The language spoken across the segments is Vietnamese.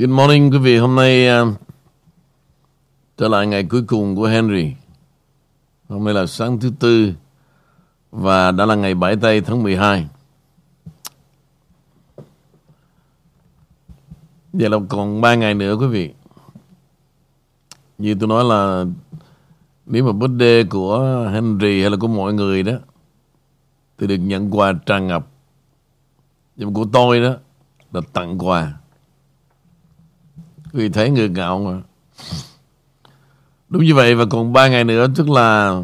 Good morning quý vị. Hôm nay uh, trở lại ngày cuối cùng của Henry. Hôm nay là sáng thứ tư và đã là ngày 7 tây tháng 12. Vậy là còn 3 ngày nữa quý vị. Như tôi nói là nếu mà birthday của Henry hay là của mọi người đó thì được nhận quà tràn ngập. Nhưng của tôi đó là tặng quà. Quý vị thấy người ngạo mà. Đúng như vậy và còn 3 ngày nữa tức là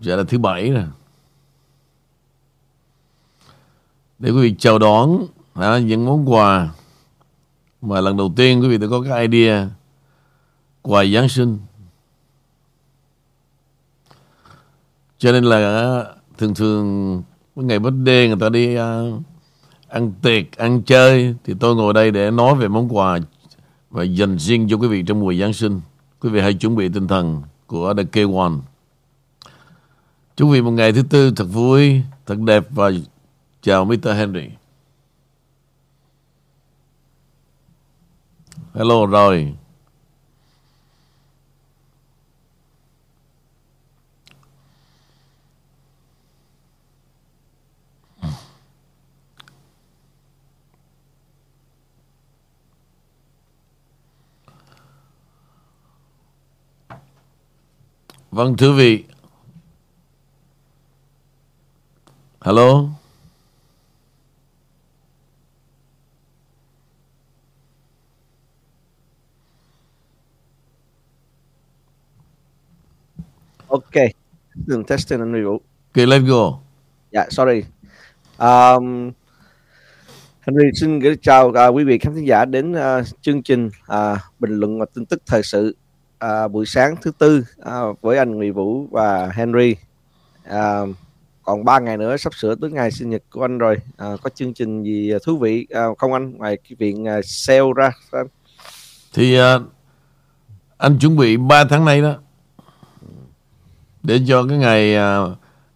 giờ là thứ bảy rồi. Để quý vị chào đón à, những món quà mà lần đầu tiên quý vị đã có cái idea quà Giáng sinh. Cho nên là thường thường ngày birthday người ta đi uh, ăn tiệc, ăn chơi thì tôi ngồi đây để nói về món quà và dành riêng cho quý vị trong mùa Giáng sinh. Quý vị hãy chuẩn bị tinh thần của The K1. Chúc quý vị một ngày thứ tư thật vui, thật đẹp và chào Mr. Henry. Hello rồi. Vâng thưa vị. Hello? Ok. Dừng testing anh Vũ. Okay let's go. Dạ sorry. Um, Henry xin gửi chào uh, quý vị khán thính giả đến uh, chương trình uh, bình luận và tin tức thời sự à, buổi sáng thứ tư à, với anh Nguyễn Vũ và Henry. À, còn 3 ngày nữa sắp sửa tới ngày sinh nhật của anh rồi. À, có chương trình gì thú vị à, không anh ngoài cái việc à, sale ra? Anh? Thì à, anh chuẩn bị 3 tháng nay đó để cho cái ngày à,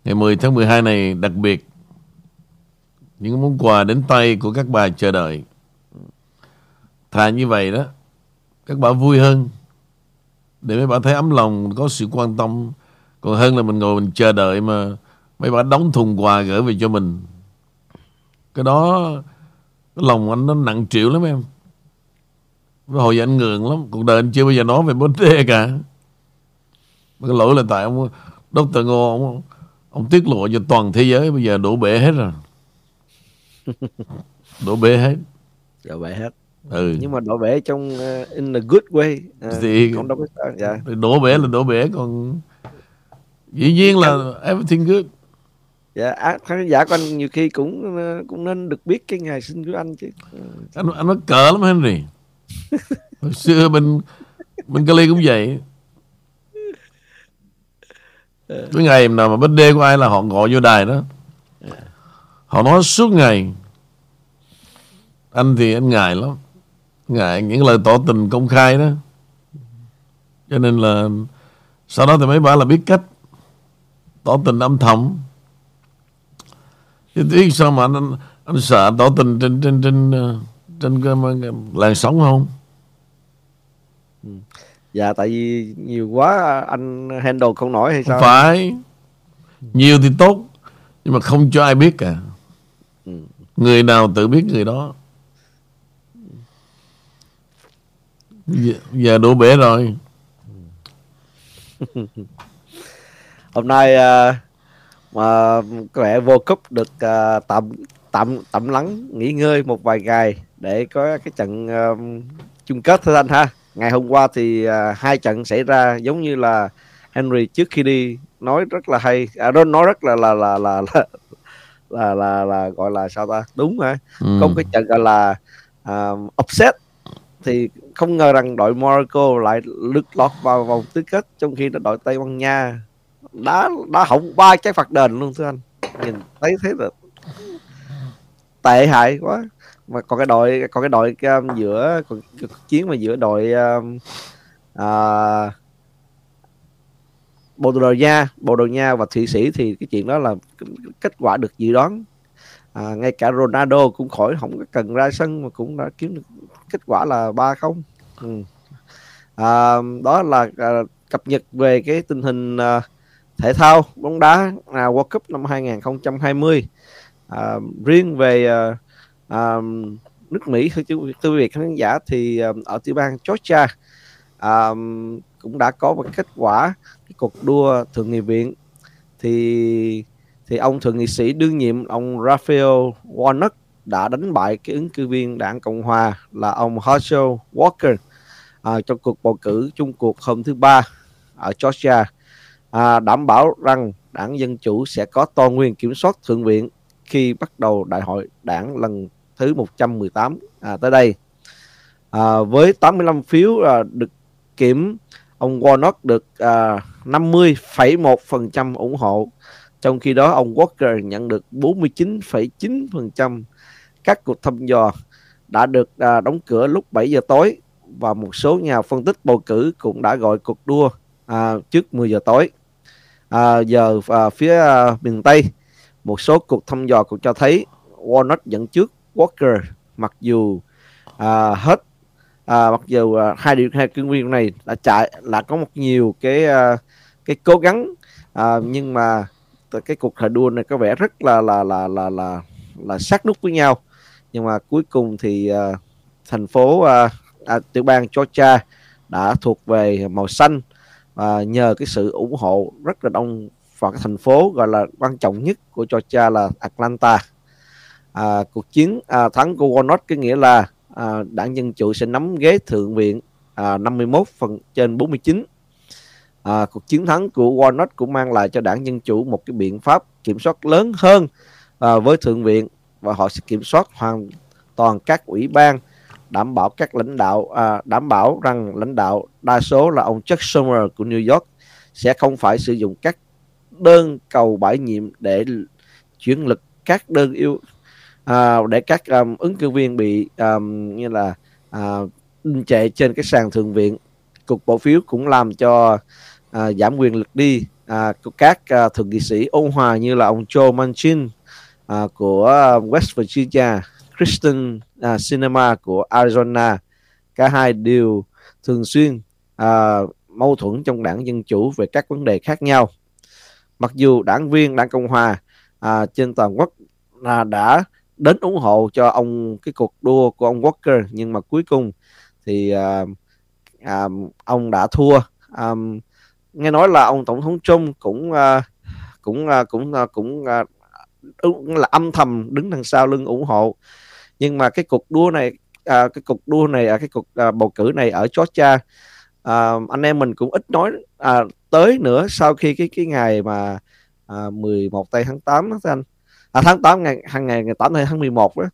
ngày 10 tháng 12 này đặc biệt những món quà đến tay của các bà chờ đợi. Thà như vậy đó các bà vui hơn để mấy bà thấy ấm lòng có sự quan tâm. Còn hơn là mình ngồi mình chờ đợi mà mấy bà đóng thùng quà gửi về cho mình. Cái đó cái lòng anh nó nặng triệu lắm em. Hồi giờ anh ngường lắm cuộc đời anh chưa bao giờ nói về bố đê cả. Cái lỗi là tại ông Dr. Ngô ông, ông tiết lộ cho toàn thế giới bây giờ đổ bể hết rồi. Đổ bể hết. Đổ bể hết ừ. nhưng mà đổ bể trong uh, in a good way. Uh, thì không đâu có dạ. đổ bể là đổ bể còn dĩ nhiên là everything good. Dạ khán giả của anh nhiều khi cũng cũng nên được biết cái ngày sinh của anh chứ. Anh anh nó cỡ lắm Henry hồi xưa bên bên Cali cũng vậy. Cái ngày nào mà birthday của ai là họ gọi vô đài đó. Họ nói suốt ngày. Anh thì anh ngại lắm ngại những lời tỏ tình công khai đó. Cho nên là sau đó thì mấy bà là biết cách tỏ tình âm thầm. Chứ biết sao mà anh, anh sợ tỏ tình trên trên trên trên, trên làn sóng không? Dạ tại vì nhiều quá anh handle không nổi hay sao? phải. Nhiều thì tốt nhưng mà không cho ai biết cả. Ừ. người nào tự biết người đó giờ đổ bể rồi. Hôm nay uh, mà có vẻ vô cúp được uh, tạm tạm tạm lắng nghỉ ngơi một vài ngày để có cái trận uh, chung kết thôi anh ha. Ngày hôm qua thì uh, hai trận xảy ra giống như là Henry trước khi đi nói rất là hay. À, nói rất là là là là là là, là, là gọi là sao ta? Đúng hả ừ. có cái trận gọi là uh, upset. Thì không ngờ rằng đội Morocco lại lướt lọt vào vòng tứ kết trong khi đó đội Tây Ban Nha đã đã hỏng ba trái phạt đền luôn thưa anh. Nhìn thấy thế là tệ hại quá. Mà còn cái đội còn cái đội um, giữa còn chiến mà giữa đội um, uh, Bồ Đào Nha Bồ Đào Nha và Thụy Sĩ thì cái chuyện đó là kết quả được dự đoán à, ngay cả Ronaldo cũng khỏi không có cần ra sân mà cũng đã kiếm được kết quả là ba không. Ừ. à, đó là à, cập nhật về cái tình hình à, thể thao bóng đá à, World Cup năm 2020 à, riêng về à, à, nước Mỹ thưa quý vị khán giả thì à, ở tiểu bang Georgia à, cũng đã có một kết quả cái cuộc đua thượng nghị viện. Thì thì ông thượng nghị sĩ đương nhiệm ông Raphael Warnock đã đánh bại cái ứng cử viên đảng Cộng hòa là ông Herschel Walker à, trong cuộc bầu cử chung cuộc hôm thứ ba ở Georgia à, đảm bảo rằng đảng Dân Chủ sẽ có toàn quyền kiểm soát Thượng viện khi bắt đầu đại hội đảng lần thứ 118 à, tới đây. À, với 85 phiếu à, được kiểm, ông Warnock được à, 50,1% ủng hộ, trong khi đó ông Walker nhận được 49,9%. Các cuộc thăm dò đã được à, đóng cửa lúc 7 giờ tối và một số nhà phân tích bầu cử cũng đã gọi cuộc đua à, trước 10 giờ tối. À, giờ à, phía à, miền Tây, một số cuộc thăm dò cũng cho thấy Warnock dẫn trước Walker mặc dù à, hết à, mặc dù à, hai điều hai cương viên này đã chạy là có một nhiều cái à, cái cố gắng à, nhưng mà cái cuộc thời đua này có vẻ rất là là là là là là sát nút với nhau. Nhưng mà cuối cùng thì uh, thành phố uh, à, tiểu bang Georgia đã thuộc về màu xanh. Và nhờ cái sự ủng hộ rất là đông vào cái thành phố gọi là quan trọng nhất của Georgia là Atlanta. À, cuộc chiến à, thắng của Warnock có nghĩa là à, đảng Dân Chủ sẽ nắm ghế thượng viện à, 51 phần trên 49 à, cuộc chiến thắng của Warnock cũng mang lại cho đảng Dân Chủ một cái biện pháp kiểm soát lớn hơn à, với thượng viện và họ sẽ kiểm soát hoàn toàn các ủy ban đảm bảo các lãnh đạo à, đảm bảo rằng lãnh đạo đa số là ông Chuck Schumer của New York sẽ không phải sử dụng các đơn cầu bãi nhiệm để chuyển lực các đơn yêu à, để các um, ứng cử viên bị um, như là à, chạy trên cái sàn thượng viện. Cuộc bỏ phiếu cũng làm cho à, giảm quyền lực đi à, của các à, thượng nghị sĩ ôn hòa như là ông Joe Manchin à, của West Virginia, Kristen à, Cinema của Arizona, cả hai đều thường xuyên à, mâu thuẫn trong đảng Dân Chủ về các vấn đề khác nhau. Mặc dù đảng viên đảng Cộng Hòa à, trên toàn quốc uh, đã đến ủng hộ cho ông cái cuộc đua của ông Walker nhưng mà cuối cùng thì à, à, ông đã thua um, nghe nói là ông tổng thống Trump cũng uh, cũng uh, cũng uh, cũng uh, là âm thầm đứng đằng sau lưng ủng hộ. Nhưng mà cái cuộc đua này à, cái cuộc đua này à, cái cuộc à, bầu cử này ở Georgia à, anh em mình cũng ít nói à, tới nữa sau khi cái cái ngày mà à, 11 tây tháng 8 đó anh. À, tháng 8 ngày hàng ngày ngày 8 tháng 11 đó.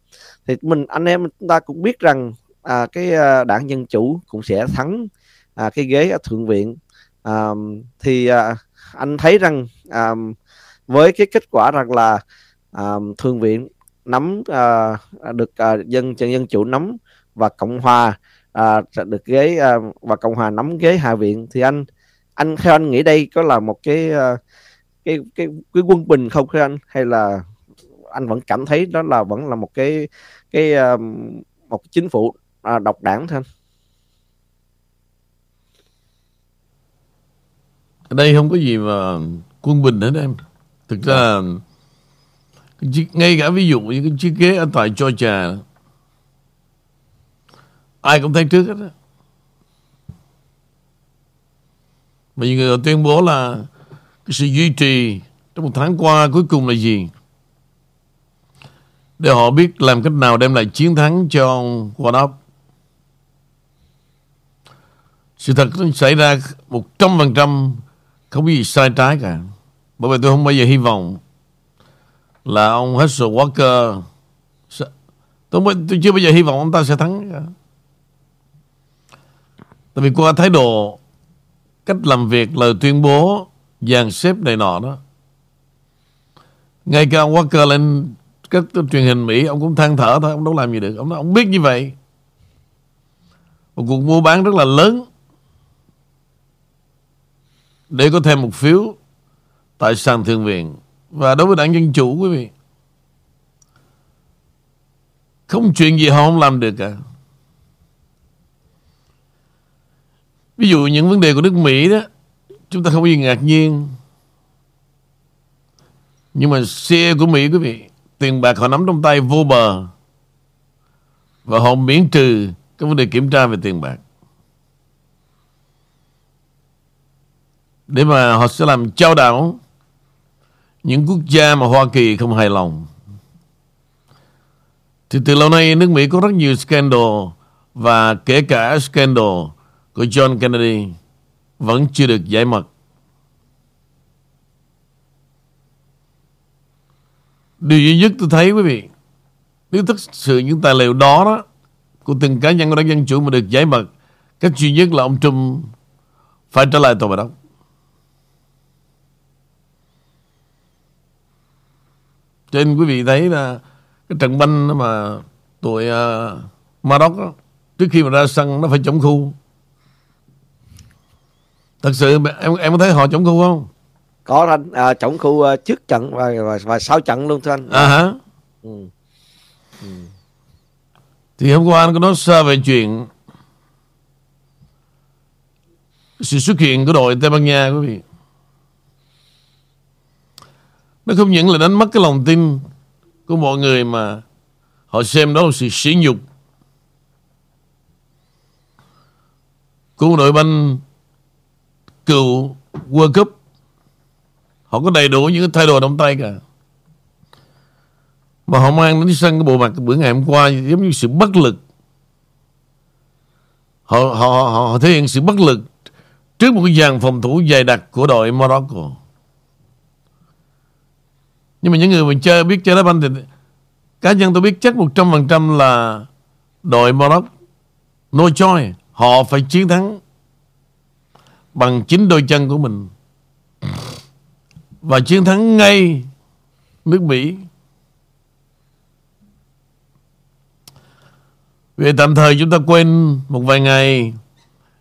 Thì mình anh em chúng ta cũng biết rằng à, cái à, đảng dân chủ cũng sẽ thắng à, cái ghế ở thượng viện um, thì uh, anh thấy rằng um, với cái kết quả rằng là um, thượng viện nắm uh, được uh, dân dân dân chủ nắm và cộng hòa uh, được ghế uh, và cộng hòa nắm ghế hạ viện thì anh anh theo anh nghĩ đây có là một cái uh, cái cái cái quân bình không thưa anh? Hay là anh vẫn cảm thấy đó là vẫn là một cái cái uh, một chính phủ uh, độc đảng thôi ở đây không có gì mà quân bình hết em thực ra ngay cả ví dụ như cái chiếc ghế ở tại Georgia ai cũng thấy trước hết đó. mà những người tuyên bố là cái sự duy trì trong một tháng qua cuối cùng là gì để họ biết làm cách nào đem lại chiến thắng cho ông Warnock. Sự thật nó xảy ra một trăm phần trăm không có gì sai trái cả. Bởi vì tôi không bao giờ hy vọng là ông Herschel Walker tôi, tôi chưa bao giờ hy vọng ông ta sẽ thắng cả. Tại vì qua thái độ cách làm việc, lời tuyên bố dàn xếp này nọ đó ngay cả ông Walker lên các truyền hình Mỹ ông cũng than thở thôi ông đâu làm gì được ông nói, ông biết như vậy một cuộc mua bán rất là lớn để có thêm một phiếu tại sàn thượng viện và đối với đảng dân chủ quý vị Không chuyện gì họ không làm được cả. Ví dụ những vấn đề của nước Mỹ đó, chúng ta không có gì ngạc nhiên. Nhưng mà xe của Mỹ quý vị, tiền bạc họ nắm trong tay vô bờ. Và họ miễn trừ cái vấn đề kiểm tra về tiền bạc. Để mà họ sẽ làm trao đảo những quốc gia mà Hoa Kỳ không hài lòng. Thì từ lâu nay nước Mỹ có rất nhiều scandal và kể cả scandal của John Kennedy vẫn chưa được giải mật. Điều duy nhất tôi thấy, quý vị, Nếu thực sự những tài liệu đó đó Của từng cá nhân của đảng Dân Chủ mà được giải mật, Cách duy nhất là ông Trump Phải trở lại tòa bạch đốc Cho nên quý vị thấy là Cái trận banh mà Tụi uh, Maroc đó, Trước khi mà ra sân nó phải chống khu Thật sự em em có thấy họ chống khu không? có anh à, tổng khu à, trước trận và, và và sau trận luôn thưa anh À hả? ừ. Thì hôm qua anh có nói sơ về chuyện sự xuất hiện của đội Tây Ban Nha quý vị. Nó không những là đánh mất cái lòng tin của mọi người mà họ xem đó là sự sỉ nhục của một đội banh cựu World Cup. Họ có đầy đủ những cái thay đổi trong tay cả. Mà họ mang đến sân cái bộ mặt bữa ngày hôm qua Giống như sự bất lực. Họ, họ, họ, họ thể hiện sự bất lực Trước một cái dàn phòng thủ dày đặc của đội Morocco. Nhưng mà những người mình chơi biết chơi đá banh thì Cá nhân tôi biết chắc 100% là đội Maroc No choice Họ phải chiến thắng Bằng chính đôi chân của mình và chiến thắng ngay nước Mỹ. Về tạm thời chúng ta quên một vài ngày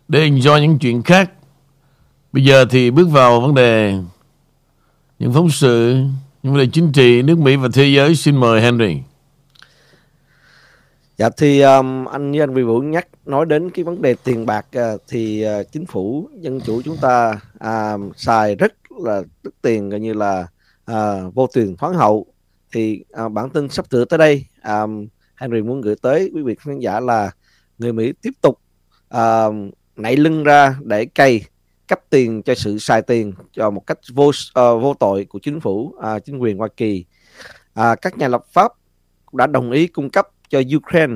để enjoy những chuyện khác. Bây giờ thì bước vào vấn đề những phóng sự, vấn đề chính trị nước Mỹ và thế giới. Xin mời Henry. Dạ thì um, anh như anh Vị Vũ nhắc nói đến cái vấn đề tiền bạc uh, thì uh, chính phủ dân chủ chúng ta uh, xài rất là tức tiền gọi như là uh, vô tiền khoáng hậu thì uh, bản tin sắp sửa tới đây um, Henry muốn gửi tới quý vị khán giả là người Mỹ tiếp tục uh, nảy lưng ra để cày cấp tiền cho sự xài tiền cho một cách vô uh, vô tội của chính phủ uh, chính quyền Hoa Kỳ uh, các nhà lập pháp đã đồng ý cung cấp cho Ukraine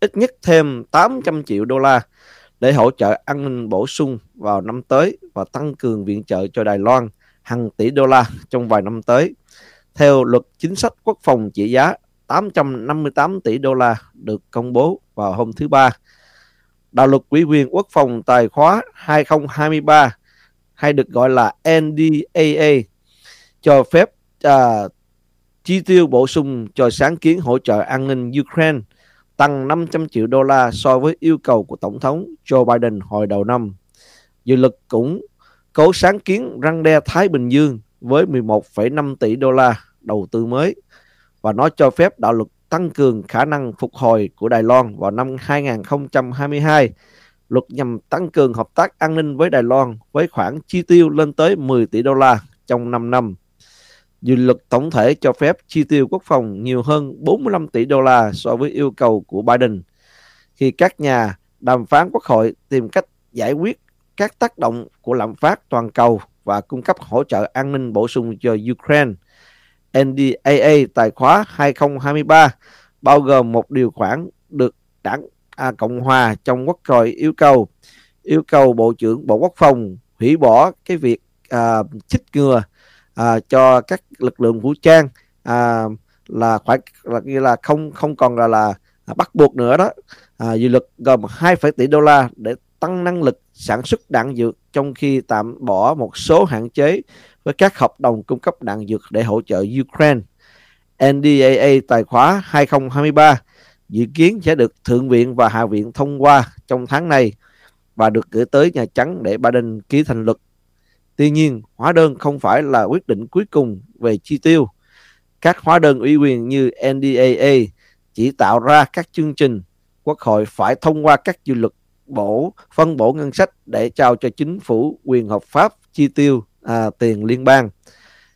ít nhất thêm 800 triệu đô la để hỗ trợ an ninh bổ sung vào năm tới và tăng cường viện trợ cho Đài Loan hàng tỷ đô la trong vài năm tới. Theo luật chính sách quốc phòng trị giá 858 tỷ đô la được công bố vào hôm thứ Ba. Đạo luật quỹ quyền quốc phòng tài khóa 2023 hay được gọi là NDAA cho phép à, chi tiêu bổ sung cho sáng kiến hỗ trợ an ninh Ukraine tăng 500 triệu đô la so với yêu cầu của Tổng thống Joe Biden hồi đầu năm. Dự luật cũng cố sáng kiến răng đe Thái Bình Dương với 11,5 tỷ đô la đầu tư mới và nó cho phép đạo luật tăng cường khả năng phục hồi của Đài Loan vào năm 2022. Luật nhằm tăng cường hợp tác an ninh với Đài Loan với khoản chi tiêu lên tới 10 tỷ đô la trong 5 năm dự luật tổng thể cho phép chi tiêu quốc phòng nhiều hơn 45 tỷ đô la so với yêu cầu của Biden. Khi các nhà đàm phán quốc hội tìm cách giải quyết các tác động của lạm phát toàn cầu và cung cấp hỗ trợ an ninh bổ sung cho Ukraine. NDAA tài khóa 2023 bao gồm một điều khoản được đảng à, Cộng hòa trong quốc hội yêu cầu. Yêu cầu Bộ trưởng Bộ Quốc phòng hủy bỏ cái việc à, chích ngừa à, cho các lực lượng vũ trang à, là khoảng là như là không không còn là là bắt buộc nữa đó. À, dự luật gồm 2, tỷ đô la để tăng năng lực sản xuất đạn dược trong khi tạm bỏ một số hạn chế với các hợp đồng cung cấp đạn dược để hỗ trợ Ukraine. NDAA tài khóa 2023 dự kiến sẽ được Thượng viện và Hạ viện thông qua trong tháng này và được gửi tới Nhà Trắng để Biden ký thành luật Tuy nhiên, hóa đơn không phải là quyết định cuối cùng về chi tiêu. Các hóa đơn ủy quyền như NDAA chỉ tạo ra các chương trình quốc hội phải thông qua các dự luật bổ phân bổ ngân sách để trao cho chính phủ quyền hợp pháp chi tiêu à, tiền liên bang.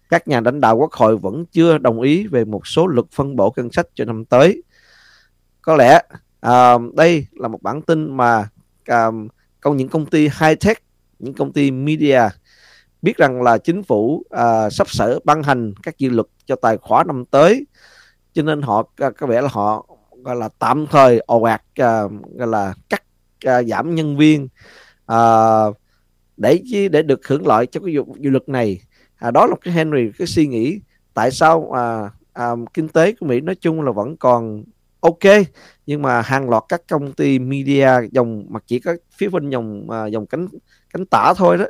Các nhà lãnh đạo quốc hội vẫn chưa đồng ý về một số luật phân bổ ngân sách cho năm tới. Có lẽ à, đây là một bản tin mà à, công những công ty high tech những công ty media biết rằng là chính phủ à, sắp sửa ban hành các dự luật cho tài khoá năm tới. Cho nên họ à, có vẻ là họ gọi là tạm thời ồ ạt à, gọi là cắt à, giảm nhân viên à, để để được hưởng lợi cho cái dự luật này à, đó là cái Henry cái suy nghĩ tại sao à, à, kinh tế của Mỹ nói chung là vẫn còn ok nhưng mà hàng loạt các công ty media dòng mà chỉ có phía bên dòng à, dòng cánh cánh tả thôi đó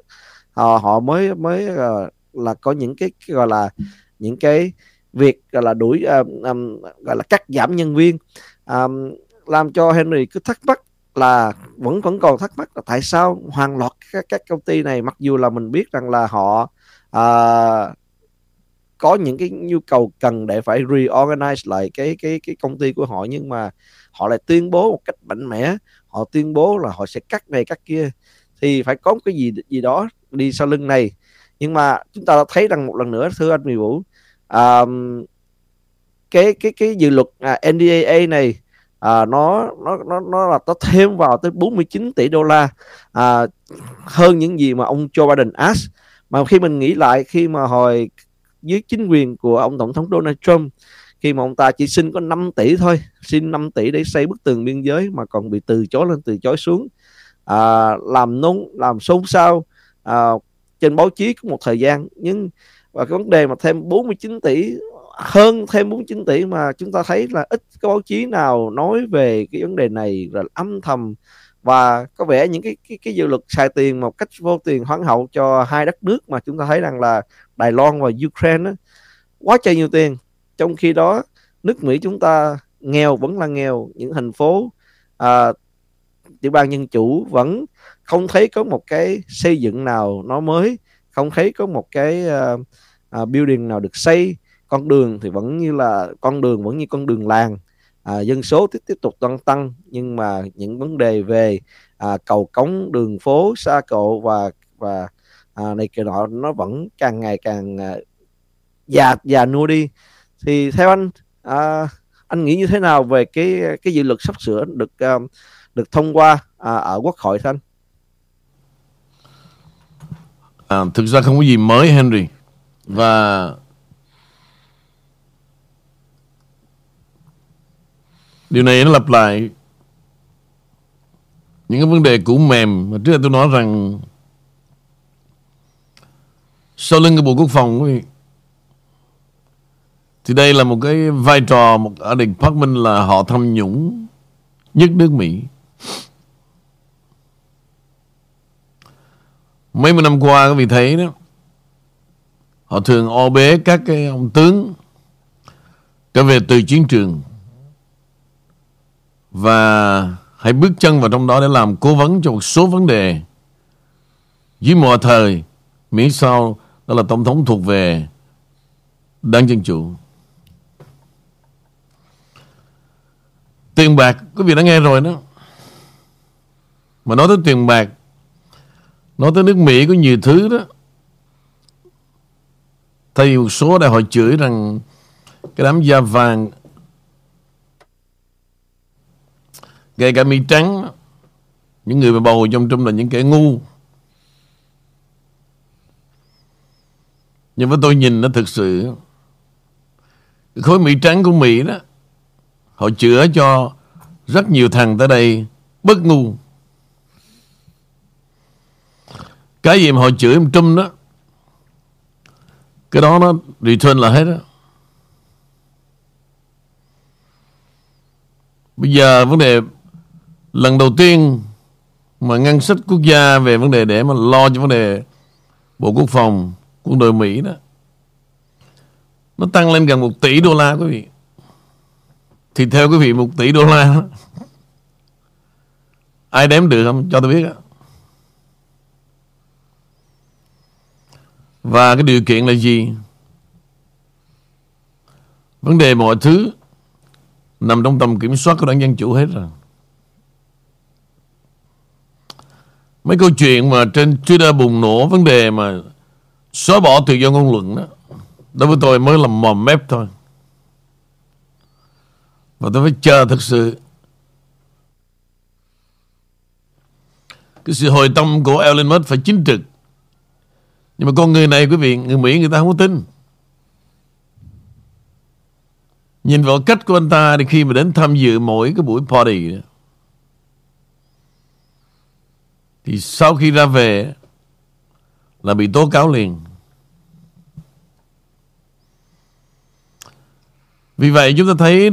họ họ mới mới uh, là có những cái, cái gọi là những cái việc gọi là đuổi uh, um, gọi là cắt giảm nhân viên um, làm cho Henry cứ thắc mắc là vẫn vẫn còn thắc mắc là tại sao hàng loạt các, các công ty này mặc dù là mình biết rằng là họ uh, có những cái nhu cầu cần để phải reorganize lại cái cái cái công ty của họ nhưng mà họ lại tuyên bố một cách mạnh mẽ họ tuyên bố là họ sẽ cắt này cắt kia thì phải có một cái gì gì đó đi sau lưng này. Nhưng mà chúng ta đã thấy rằng một lần nữa thưa anh Mì Vũ um, cái cái cái dự luật à, NDAA này à, nó nó nó nó là nó thêm vào tới 49 tỷ đô la à, hơn những gì mà ông Joe Biden ask. Mà khi mình nghĩ lại khi mà hồi dưới chính quyền của ông tổng thống Donald Trump khi mà ông ta chỉ xin có 5 tỷ thôi xin 5 tỷ để xây bức tường biên giới mà còn bị từ chối lên từ chối xuống à, làm nôn làm xôn xao à, trên báo chí có một thời gian. Nhưng và cái vấn đề mà thêm 49 tỷ hơn thêm 49 tỷ mà chúng ta thấy là ít có báo chí nào nói về cái vấn đề này là âm thầm. Và có vẻ những cái cái cái dự luật xài tiền một cách vô tiền hoán hậu cho hai đất nước mà chúng ta thấy rằng là Đài Loan và Ukraine đó, quá trời nhiều tiền. Trong khi đó nước Mỹ chúng ta nghèo vẫn là nghèo những thành phố à, tiểu bang dân chủ vẫn không thấy có một cái xây dựng nào nó mới không thấy có một cái uh, uh, building nào được xây con đường thì vẫn như là con đường vẫn như con đường làng. À, dân số tiếp tiếp tục tăng tăng nhưng mà những vấn đề về à, cầu cống đường phố xa cộ và và à, này kia nọ nó vẫn càng ngày càng à, già già nua đi. Thì theo anh à, anh nghĩ như thế nào về cái cái dự luật sắp sửa được à, được thông qua à, ở quốc hội thanh à, thực ra không có gì mới Henry. Và điều này nó lặp lại những cái vấn đề cũ mềm mà trước tôi nói rằng sau lưng cái bộ quốc phòng quý thì đây là một cái vai trò, một ở department là họ tham nhũng nhất nước Mỹ. Mấy mươi năm qua các vị thấy đó, họ thường o bế các cái ông tướng trở về từ chiến trường và hãy bước chân vào trong đó để làm cố vấn cho một số vấn đề. Dưới mọi thời, miễn sao đó là tổng thống thuộc về đảng dân chủ. Tiền bạc, quý vị đã nghe rồi đó. Mà nói tới tiền bạc, nói tới nước Mỹ có nhiều thứ đó. Thay một số đại hội chửi rằng cái đám da vàng kể cả mi trắng, những người mà bầu trong Trung là những kẻ ngu. Nhưng mà tôi nhìn nó thực sự, cái khối Mỹ trắng của Mỹ đó, họ chữa cho rất nhiều thằng tới đây bất ngu. Cái gì mà họ chửi em Trump đó, cái đó nó return là hết đó bây giờ vấn đề lần đầu tiên mà ngân sách quốc gia về vấn đề để mà lo cho vấn đề bộ quốc phòng quân đội Mỹ đó nó tăng lên gần một tỷ đô la quý vị thì theo quý vị một tỷ đô la đó, ai đếm được không cho tôi biết đó. và cái điều kiện là gì vấn đề mọi thứ nằm trong tầm kiểm soát của đảng Dân Chủ hết rồi. Mấy câu chuyện mà trên Twitter bùng nổ vấn đề mà xóa bỏ tự do ngôn luận đó, đối với tôi mới là mòm mép thôi. Và tôi phải chờ thực sự cái sự hồi tâm của Elon Musk phải chính trực. Nhưng mà con người này quý vị, người Mỹ người ta không có tin. Nhìn vào cách của anh ta thì khi mà đến tham dự mỗi cái buổi party đó, thì sau khi ra về là bị tố cáo liền. Vì vậy chúng ta thấy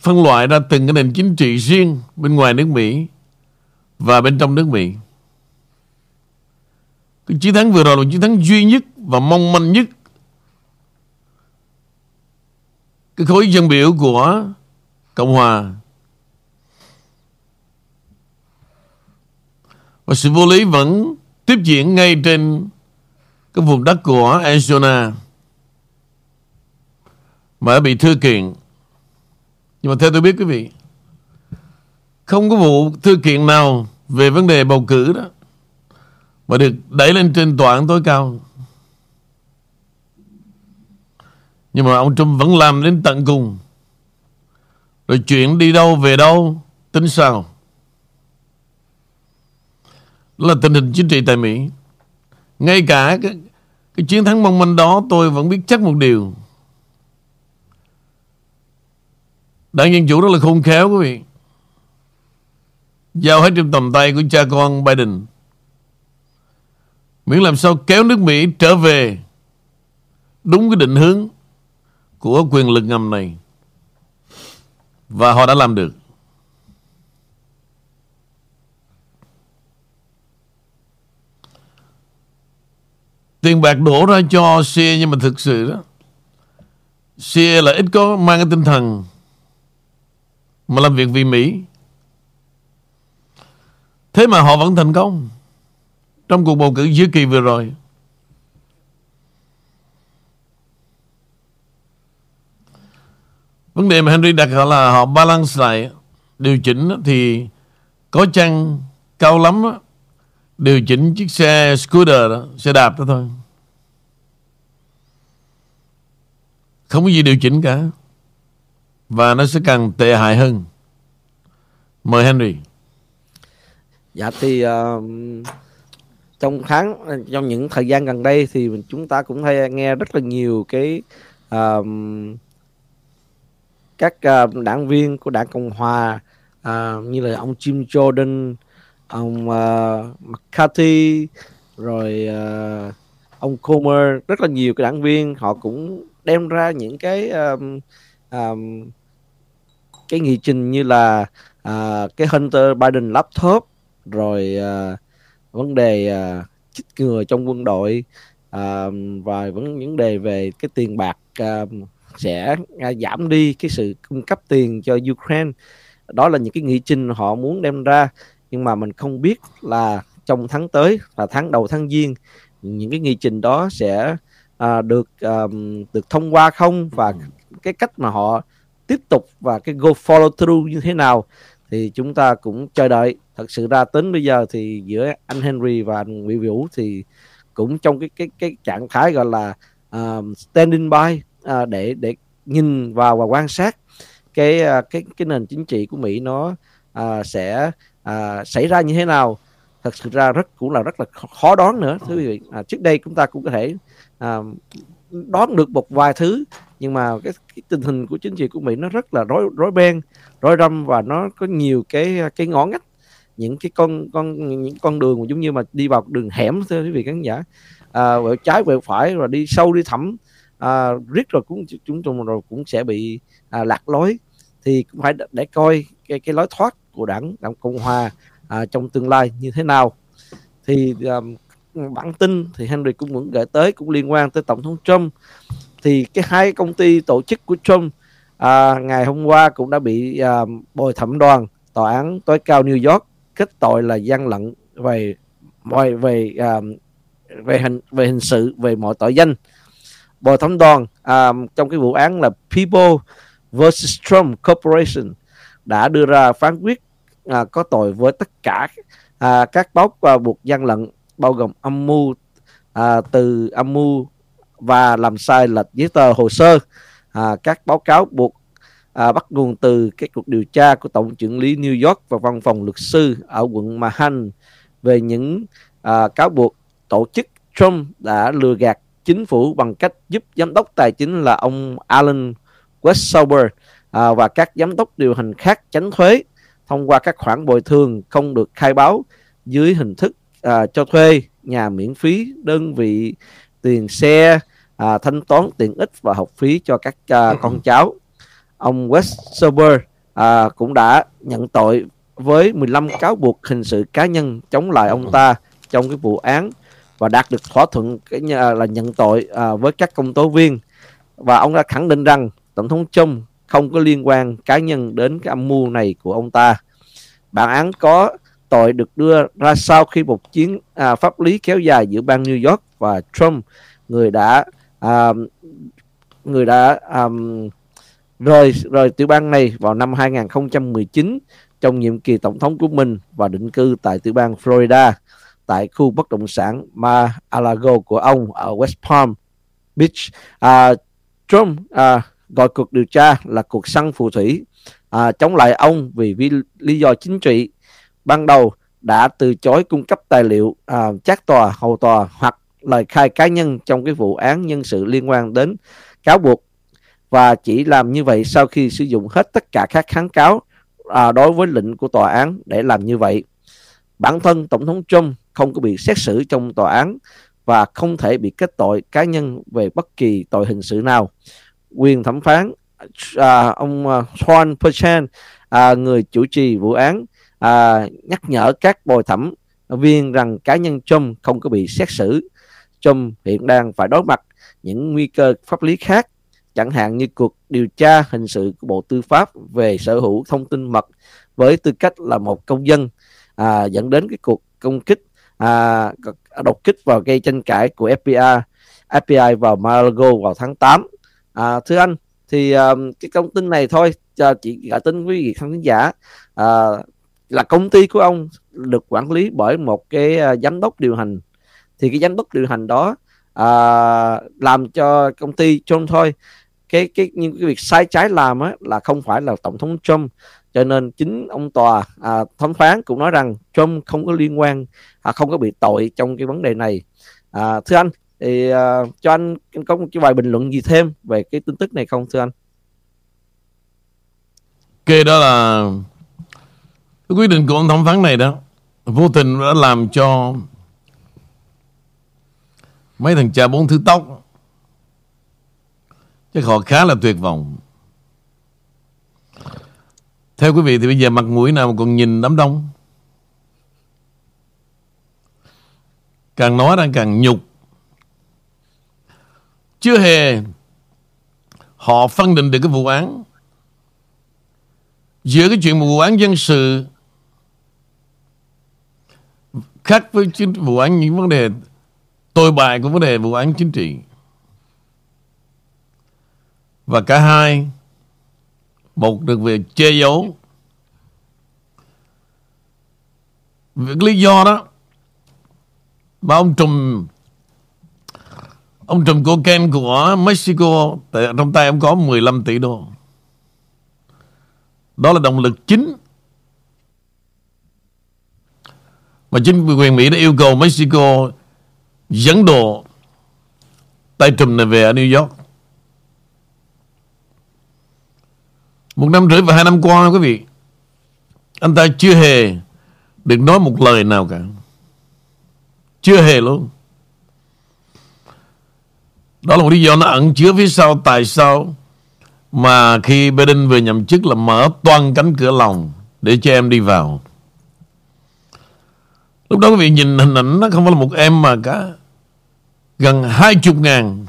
phân loại ra từng cái nền chính trị riêng bên ngoài nước Mỹ và bên trong nước Mỹ. Cái chiến thắng vừa rồi là chiến thắng duy nhất và mong manh nhất cái khối dân biểu của Cộng Hòa và sự vô lý vẫn tiếp diễn ngay trên cái vùng đất của Arizona. Mà bị thư kiện. Nhưng mà theo tôi biết quý vị, không có vụ thư kiện nào về vấn đề bầu cử đó mà được đẩy lên trên tòa án tối cao. Nhưng mà ông Trump vẫn làm đến tận cùng. Rồi chuyện đi đâu về đâu, Tính sao? Là tình hình chính trị tại Mỹ. Ngay cả cái, cái chiến thắng mong manh đó Tôi vẫn biết chắc một điều. Đảng Dân Chủ rất là khôn khéo quý vị. Giao hết trong tầm tay của cha con Biden. Miễn làm sao kéo nước Mỹ trở về Đúng cái định hướng của quyền lực ngầm này. Và họ đã làm được. Tiền bạc đổ ra cho xe nhưng mà thực sự đó, xe là ít có mang cái tinh thần mà làm việc vì Mỹ. Thế mà họ vẫn thành công trong cuộc bầu cử giữa kỳ vừa rồi. Vấn đề mà Henry đặt là họ balance lại, Điều chỉnh thì Có chăng cao lắm Điều chỉnh chiếc xe scooter đó Xe đạp đó thôi. Không có gì điều chỉnh cả. Và nó sẽ càng tệ hại hơn. Mời Henry. Dạ thì uh, trong tháng trong những thời gian gần đây thì chúng ta cũng hay nghe rất là nhiều cái uh, các uh, đảng viên của đảng cộng hòa uh, như là ông Jim Jordan ông uh, McCarthy rồi uh, ông Comer rất là nhiều cái đảng viên họ cũng đem ra những cái um, um, cái nghị trình như là uh, cái Hunter Biden laptop rồi uh, vấn đề uh, chích ngừa trong quân đội uh, và vấn vấn đề về cái tiền bạc uh, sẽ uh, giảm đi cái sự cung cấp tiền cho Ukraine. Đó là những cái nghị trình họ muốn đem ra nhưng mà mình không biết là trong tháng tới là tháng đầu tháng giêng những cái nghị trình đó sẽ à, được à, được thông qua không? Và cái cách mà họ tiếp tục và cái go follow through như thế nào thì chúng ta cũng chờ đợi. Thật sự ra tính bây giờ thì giữa anh Henry và anh Nguyễn Vũ thì cũng trong cái cái cái trạng thái gọi là uh, standing by uh, để để nhìn vào và quan sát cái uh, cái cái nền chính trị của Mỹ nó uh, sẽ à, xảy ra như thế nào? Thật sự ra rất cũng là rất là khó đoán nữa. Thưa quý vị à, trước đây chúng ta cũng có thể à, đoán được một vài thứ nhưng mà cái, cái tình hình của chính trị của Mỹ nó rất là rối rối beng rối rắm và nó có nhiều cái cái ngõ ngách. Những cái con con những con đường giống như mà đi vào đường hẻm thưa quý vị khán giả à, về trái về phải rồi đi sâu đi thẳm à, riết rồi cũng chúng tôi rồi cũng sẽ bị à, lạc lối. Thì cũng phải để coi cái cái lối thoát của đảng đảng cộng hòa à, trong tương lai như thế nào. Thì à, bản tin thì Henry cũng muốn gửi tới cũng liên quan tới tổng thống Trump. Thì cái hai công ty tổ chức của Trump à, ngày hôm qua cũng đã bị à, bồi thẩm đoàn tòa án tối cao New York kết tội là gian lận về mọi về à, về hình về hình sự về mọi tội danh. Bồi thẩm đoàn à, trong cái vụ án là People vs Trump Corporation đã đưa ra phán quyết à, có tội với tất cả à, các báo à, buộc gian lận bao gồm âm mưu à, từ âm mưu và làm sai lệch giấy tờ hồ sơ. À, các báo cáo buộc à, bắt nguồn từ các cuộc điều tra của tổng trưởng lý New York và văn phòng luật sư ở quận Manhattan về những à, cáo buộc tổ chức Trump đã lừa gạt chính phủ bằng cách giúp giám đốc tài chính là ông Alan Westover à, và các giám đốc điều hành khác tránh thuế thông qua các khoản bồi thường không được khai báo dưới hình thức à, cho thuê nhà miễn phí đơn vị tiền xe à, thanh toán tiện ích và học phí cho các à, con cháu. Ông Westover à, cũng đã nhận tội với 15 cáo buộc hình sự cá nhân chống lại ông ta trong cái vụ án và đạt được thỏa thuận cái nhà là nhận tội à, với các công tố viên. Và ông đã khẳng định rằng tổng thống Trump không có liên quan cá nhân đến cái âm mưu này của ông ta. Bản án có tội được đưa ra sau khi một chiến à, pháp lý kéo dài giữa bang New York và Trump, người đã à, người đã à, rời rời tiểu bang này vào năm 2019 trong nhiệm kỳ tổng thống của mình và định cư tại tiểu bang Florida tại khu bất động sản Mar-a-Lago của ông ở West Palm Beach. À, Trump à, gọi cuộc điều tra là cuộc săn phù thủy à, chống lại ông vì, vì lý do chính trị. Ban đầu đã từ chối cung cấp tài liệu à, chắc tòa, hầu tòa hoặc lời khai cá nhân trong cái vụ án nhân sự liên quan đến cáo buộc và chỉ làm như vậy sau khi sử dụng hết tất cả các kháng cáo à, đối với lệnh của tòa án để làm như vậy. Bản thân Tổng thống Trump không có bị xét xử trong tòa án và không thể bị kết tội cá nhân về bất kỳ tội hình sự nào. Quyền thẩm phán à, ông à, Sean Perchan, à, người chủ trì vụ án, à, nhắc nhở các bồi thẩm viên rằng cá nhân Trump không có bị xét xử. Trump hiện đang phải đối mặt những nguy cơ pháp lý khác chẳng hạn như cuộc điều tra hình sự của Bộ Tư pháp về sở hữu thông tin mật với tư cách là một công dân à, dẫn đến cái cuộc công kích à, đột kích vào gây tranh cãi của FBI FBI vào Malago vào tháng 8 à, thưa anh thì um, cái thông tin này thôi cho chị gả tin quý vị khán giả à, là công ty của ông được quản lý bởi một cái uh, giám đốc điều hành. Thì cái giám đốc điều hành đó à, làm cho công ty Trump thôi. Cái cái những cái việc sai trái làm á là không phải là tổng thống Trump. Cho nên chính ông tòa à, thẩm phán cũng nói rằng Trump không có liên quan à, không có bị tội trong cái vấn đề này. À, thưa anh thì uh, cho anh có một cái bài bình luận gì thêm về cái tin tức này không thưa anh? Ok đó là cái quyết định của ông thẩm phán này đó. Vô tình đã làm cho mấy thằng cha bốn thứ tóc chắc họ khá là tuyệt vọng. Theo quý vị thì bây giờ mặt mũi nào mà còn nhìn đám đông? Càng nói đang càng nhục chưa hề họ phân định được cái vụ án. Giữa cái chuyện vụ án dân sự khác với chính vụ án những vấn đề tồi bại của vấn đề vụ án chính trị. Và cả hai một được về che giấu. Việc lý do đó, mà ông trùm ông trùm cocaine của Mexico, tại trong tay ông có 15 tỷ đô. Đó là động lực chính mà chính quyền Mỹ đã yêu cầu Mexico dẫn đồ tay trùm này về ở New York. Một năm rưỡi và hai năm qua, quý vị, Anh ta chưa hề Được nói một lời nào cả. Chưa hề luôn. Đó là một lý do nó ẩn chứa phía sau Tại sao Mà khi Biden vừa nhậm chức là mở toàn cánh cửa lòng Để cho em đi vào. Lúc đó quý vị nhìn hình ảnh, Nó không phải là một em mà cả Gần hai chục ngàn.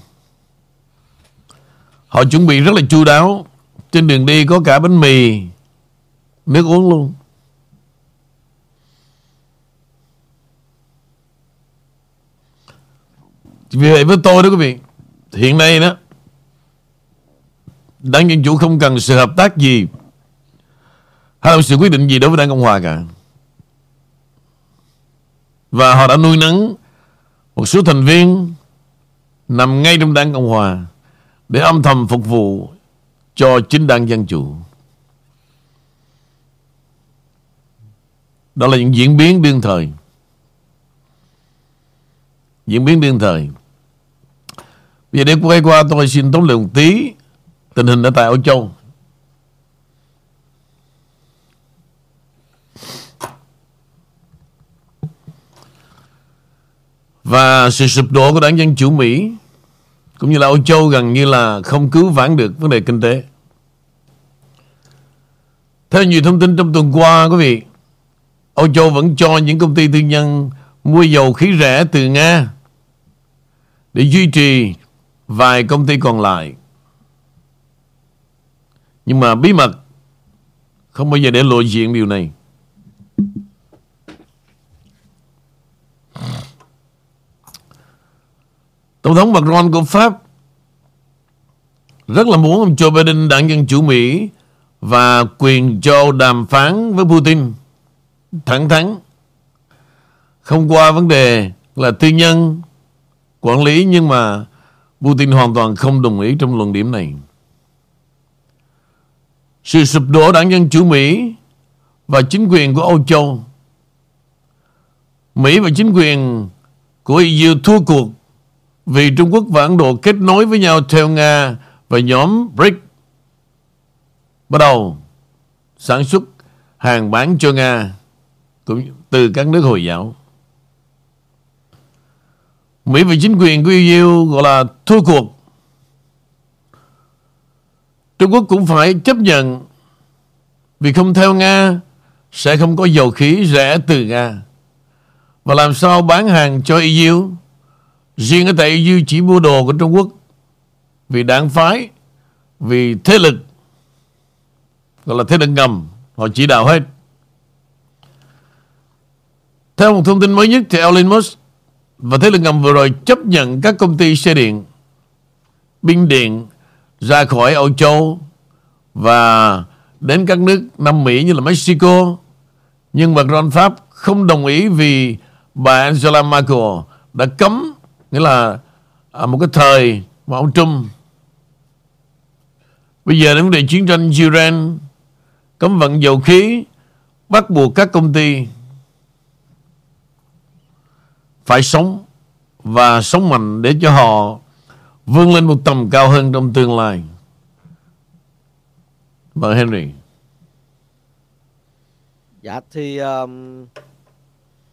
Họ chuẩn bị rất là chu đáo. Trên đường đi có cả bánh mì, Nước uống luôn. Vì vậy với tôi đó quý vị Hiện nay đó, Đảng Dân Chủ không cần sự hợp tác gì hay là sự quyết định gì đối với Đảng Cộng Hòa cả. Và họ đã nuôi nấng một số thành viên nằm ngay trong Đảng Cộng Hòa để âm thầm phục vụ cho chính Đảng Dân Chủ. Đó là những diễn biến đương thời. Diễn biến đương thời. Bây giờ để quay qua tôi xin tóm lược một tí tình hình ở tại Âu Châu. Và sự sụp đổ của đảng Dân Chủ Mỹ cũng như là Âu Châu gần như là không cứu vãn được vấn đề kinh tế. Theo nhiều thông tin trong tuần qua, quý vị, Âu Châu vẫn cho những công ty tư nhân mua dầu khí rẻ từ Nga để duy trì vài công ty còn lại. Nhưng mà bí mật không bao giờ để lộ diện điều này. Tổng thống Macron của Pháp rất là muốn ông Joe Biden đảng Dân Chủ Mỹ và quyền cho đàm phán với Putin thẳng thắn không qua vấn đề là tư nhân quản lý nhưng mà Putin hoàn toàn không đồng ý trong luận điểm này. Sự sụp đổ đảng Dân Chủ Mỹ và chính quyền của Âu Châu Mỹ và chính quyền của EU thua cuộc vì Trung Quốc và Ấn Độ kết nối với nhau theo Nga và nhóm BRICS bắt đầu sản xuất hàng bán cho Nga cũng từ các nước Hồi giáo. Mỹ và chính quyền của EU gọi là thua cuộc. Trung Quốc cũng phải chấp nhận vì không theo Nga sẽ không có dầu khí rẻ từ Nga. Và làm sao bán hàng cho EU? Riêng ở tại EU chỉ mua đồ của Trung Quốc vì đảng phái, vì thế lực, gọi là thế lực ngầm, họ chỉ đạo hết. Theo một thông tin mới nhất thì Elon Musk và thế lực ngầm vừa rồi chấp nhận các công ty xe điện, binh điện ra khỏi Âu Châu và đến các nước Nam Mỹ như là Mexico. Nhưng Macron Pháp không đồng ý vì bà Angela Merkel đã cấm, nghĩa là à, một cái thời mà ông Trump bây giờ đến vấn đề chiến tranh Iran cấm vận dầu khí bắt buộc các công ty phải sống và sống mạnh để cho họ vươn lên một tầm cao hơn trong tương lai. Vâng Henry. Dạ thì um,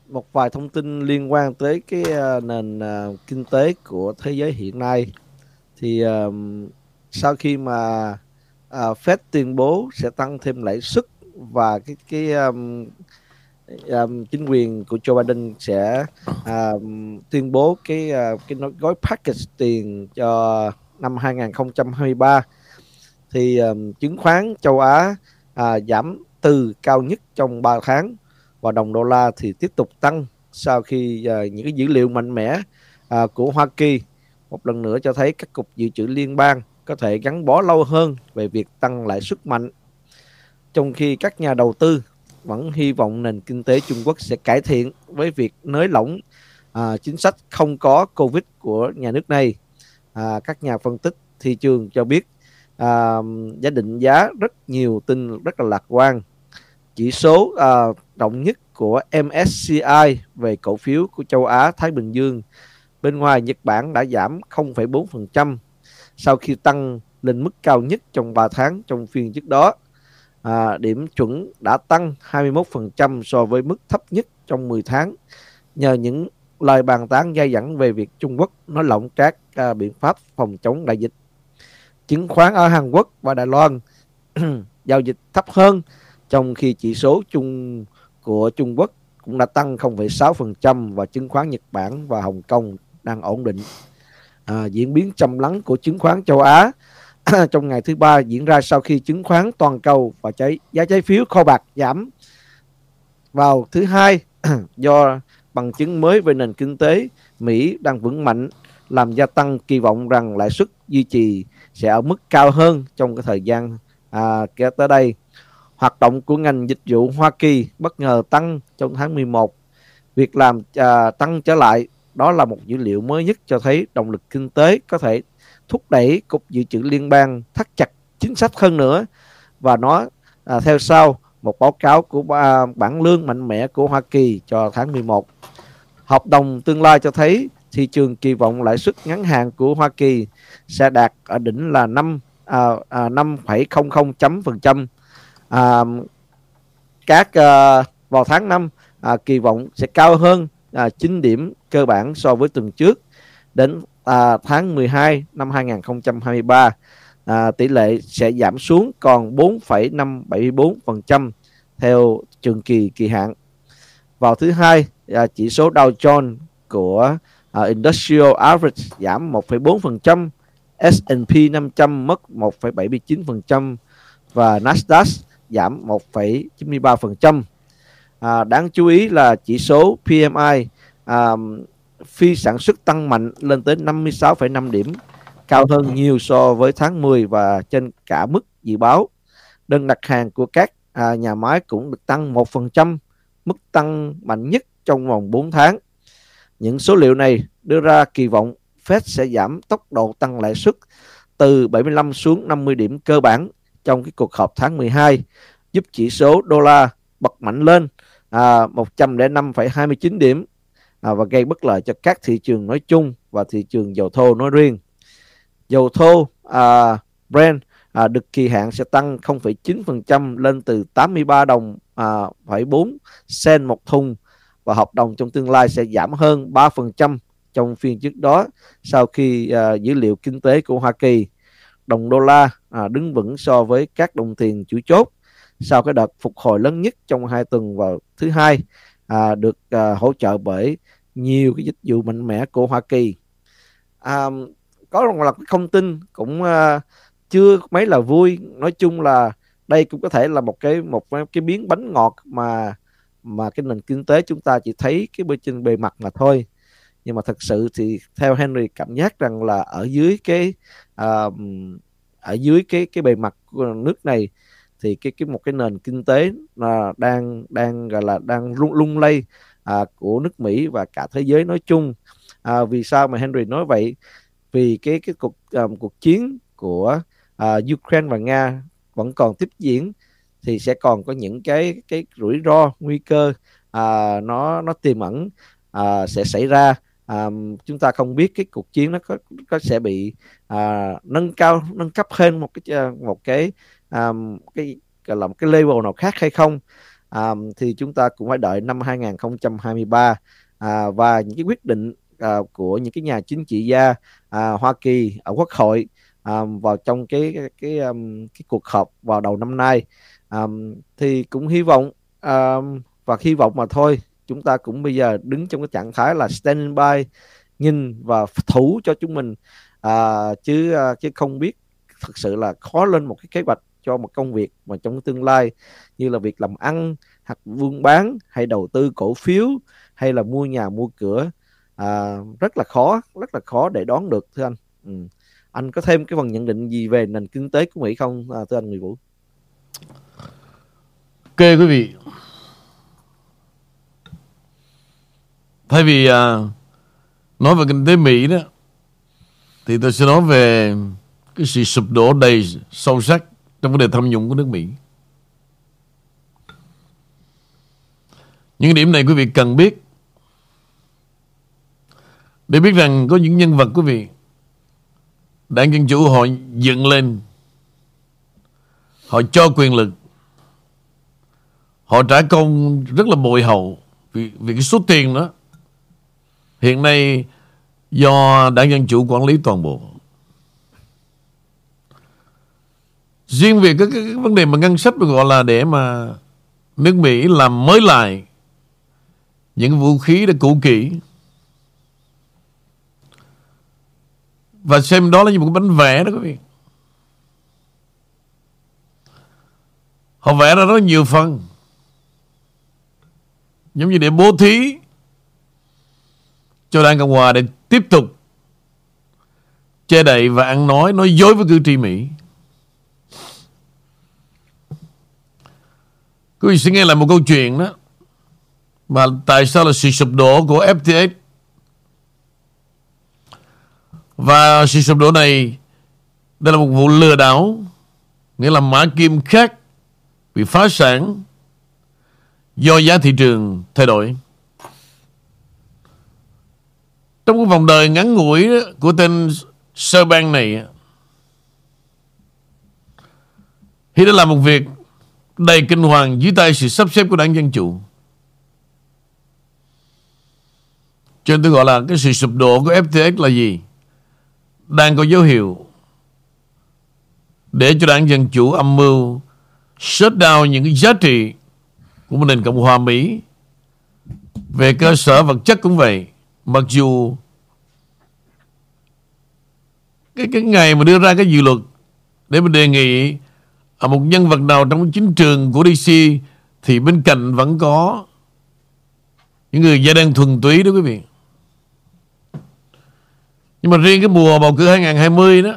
một vài thông tin liên quan tới cái uh, nền uh, kinh tế của thế giới hiện nay thì um, sau khi mà uh, Fed tuyên bố sẽ tăng thêm lãi suất và cái cái um, um, chính quyền của Joe Biden sẽ um, tuyên bố cái uh, cái gói package tiền cho năm 2023 thì um, chứng khoán châu Á uh, giảm từ cao nhất trong 3 tháng và đồng đô la thì tiếp tục tăng sau khi uh, những cái dữ liệu mạnh mẽ uh, của Hoa Kỳ một lần nữa cho thấy các cục dự trữ liên bang có thể gắn bó lâu hơn về việc tăng lãi suất mạnh. Trong khi các nhà đầu tư vẫn hy vọng nền kinh tế Trung Quốc sẽ cải thiện với việc nới lỏng à, chính sách không có Covid của nhà nước này. À, các nhà phân tích thị trường cho biết à, giá định giá rất nhiều tin rất là lạc quan. Chỉ số à, rộng nhất của MSCI về cổ phiếu của châu Á Thái Bình Dương bên ngoài Nhật Bản đã giảm 0,4% sau khi tăng lên mức cao nhất trong 3 tháng trong phiên trước đó à, điểm chuẩn đã tăng 21% so với mức thấp nhất trong 10 tháng nhờ những lời bàn tán dai dẳng về việc Trung Quốc nói lỏng các à, biện pháp phòng chống đại dịch. Chứng khoán ở Hàn Quốc và Đài Loan giao dịch thấp hơn trong khi chỉ số chung của Trung Quốc cũng đã tăng 0,6% và chứng khoán Nhật Bản và Hồng Kông đang ổn định. À, diễn biến trầm lắng của chứng khoán châu Á trong ngày thứ ba diễn ra sau khi chứng khoán toàn cầu và trái, giá trái phiếu kho bạc giảm vào thứ hai do bằng chứng mới về nền kinh tế Mỹ đang vững mạnh làm gia tăng kỳ vọng rằng lãi suất duy trì sẽ ở mức cao hơn trong cái thời gian à, kế tới đây. Hoạt động của ngành dịch vụ Hoa Kỳ bất ngờ tăng trong tháng 11. Việc làm à, tăng trở lại đó là một dữ liệu mới nhất cho thấy động lực kinh tế có thể thúc đẩy Cục Dự trữ Liên bang thắt chặt chính sách hơn nữa và nó à, theo sau một báo cáo của à, bản lương mạnh mẽ của Hoa Kỳ cho tháng 11. Hợp đồng tương lai cho thấy thị trường kỳ vọng lãi suất ngắn hạn của Hoa Kỳ sẽ đạt ở đỉnh là 5 à, à, 5,00 chấm phần trăm. À, các à, vào tháng 5 à, kỳ vọng sẽ cao hơn à, 9 điểm cơ bản so với tuần trước đến à, tháng 12 năm 2023 à, tỷ lệ sẽ giảm xuống còn 4,574% theo trường kỳ kỳ hạn. Vào thứ hai, à, chỉ số Dow Jones của à, Industrial Average giảm 1,4%, S&P 500 mất 1,79% và Nasdaq giảm 1,93%. À, đáng chú ý là chỉ số PMI à, phi sản xuất tăng mạnh lên tới 56,5 điểm, cao hơn nhiều so với tháng 10 và trên cả mức dự báo. Đơn đặt hàng của các à, nhà máy cũng được tăng 1%, mức tăng mạnh nhất trong vòng 4 tháng. Những số liệu này đưa ra kỳ vọng Fed sẽ giảm tốc độ tăng lãi suất từ 75 xuống 50 điểm cơ bản trong cái cuộc họp tháng 12, giúp chỉ số đô la bật mạnh lên à, 105,29 điểm à, và gây bất lợi cho các thị trường nói chung và thị trường dầu thô nói riêng. Dầu thô à, Brent à, được kỳ hạn sẽ tăng 0,9% lên từ 83 đồng à, 4 sen một thùng và hợp đồng trong tương lai sẽ giảm hơn 3% trong phiên trước đó sau khi à, dữ liệu kinh tế của Hoa Kỳ đồng đô la à, đứng vững so với các đồng tiền chủ chốt sau cái đợt phục hồi lớn nhất trong hai tuần vào thứ hai à, được à, hỗ trợ bởi nhiều cái dịch vụ mạnh mẽ của Hoa Kỳ. À, có một loạt thông tin cũng uh, chưa mấy là vui. Nói chung là đây cũng có thể là một cái một cái biến bánh ngọt mà mà cái nền kinh tế chúng ta chỉ thấy cái bên trên bề mặt mà thôi. Nhưng mà thật sự thì theo Henry cảm giác rằng là ở dưới cái uh, ở dưới cái cái bề mặt của nước này thì cái cái một cái nền kinh tế là đang đang gọi là đang lung lung lay à, của nước Mỹ và cả thế giới nói chung. À, vì sao mà Henry nói vậy? Vì cái cái cuộc um, cuộc chiến của uh, Ukraine và Nga vẫn còn tiếp diễn thì sẽ còn có những cái cái rủi ro nguy cơ uh, nó nó tiềm ẩn uh, sẽ xảy ra. À, chúng ta không biết cái cuộc chiến nó có có sẽ bị à, nâng cao nâng cấp hơn một cái một cái à, cái gọi là một cái level nào khác hay không à, thì chúng ta cũng phải đợi năm 2023 à, và những cái quyết định à, của những cái nhà chính trị gia à, Hoa Kỳ ở Quốc hội à, vào trong cái cái cái, um, cái cuộc họp vào đầu năm nay. À, thì cũng hy vọng à, và hy vọng mà thôi chúng ta cũng bây giờ đứng trong cái trạng thái là standing by nhìn và thủ cho chúng mình. À, chứ à, chứ không biết thực sự là khó lên một cái kế hoạch cho một công việc mà trong tương lai như là việc làm ăn hoặc buôn bán hay đầu tư cổ phiếu hay là mua nhà mua cửa à, rất là khó rất là khó để đoán được thưa anh. Ừ. anh có thêm cái phần nhận định gì về nền kinh tế của Mỹ không à, thưa anh Nguyễn Vũ? Ok quý vị. Thay vì à, nói về kinh tế Mỹ đó thì tôi sẽ nói về cái sự sụp đổ đầy sâu sắc trong vấn đề tham nhũng của nước Mỹ. Những điểm này quý vị cần biết để biết rằng có những nhân vật quý vị đảng Dân Chủ họ dựng lên họ cho quyền lực họ trả công rất là bội hậu vì, vì cái số tiền đó Hiện nay do đảng Dân Chủ quản lý toàn bộ. Riêng về cái, cái, cái vấn đề mà ngân sách được gọi là để mà nước Mỹ làm mới lại những vũ khí đã cũ kỹ và xem đó là như một cái bánh vẽ đó quý vị. Họ vẽ ra rất nhiều phần giống như để bố thí cho Đảng Cộng Hòa để tiếp tục che đậy và ăn nói, nói dối với cử tri Mỹ. Quý vị sẽ nghe lại một câu chuyện đó mà tại sao là sự sụp đổ của FTX và sự sụp đổ này, đây là một vụ lừa đảo, nghĩa là mã kim khác bị phá sản do giá thị trường thay đổi. Trong cái vòng đời ngắn ngủi của tên sơ bang này thì đã làm một việc đầy kinh hoàng dưới tay sự sắp xếp của đảng Dân Chủ. Cho nên tôi gọi là cái sự sụp đổ của FTX là gì? Đang có dấu hiệu để cho đảng Dân Chủ âm mưu shut down những cái giá trị của một nền Cộng hòa Mỹ về cơ sở vật chất cũng vậy. Mặc dù cái cái ngày mà đưa ra cái dự luật để mà đề nghị ở một nhân vật nào trong chính trường của DC thì bên cạnh vẫn có những người da đen thuần túy đó quý vị. Nhưng mà riêng cái mùa bầu cử 2020 đó,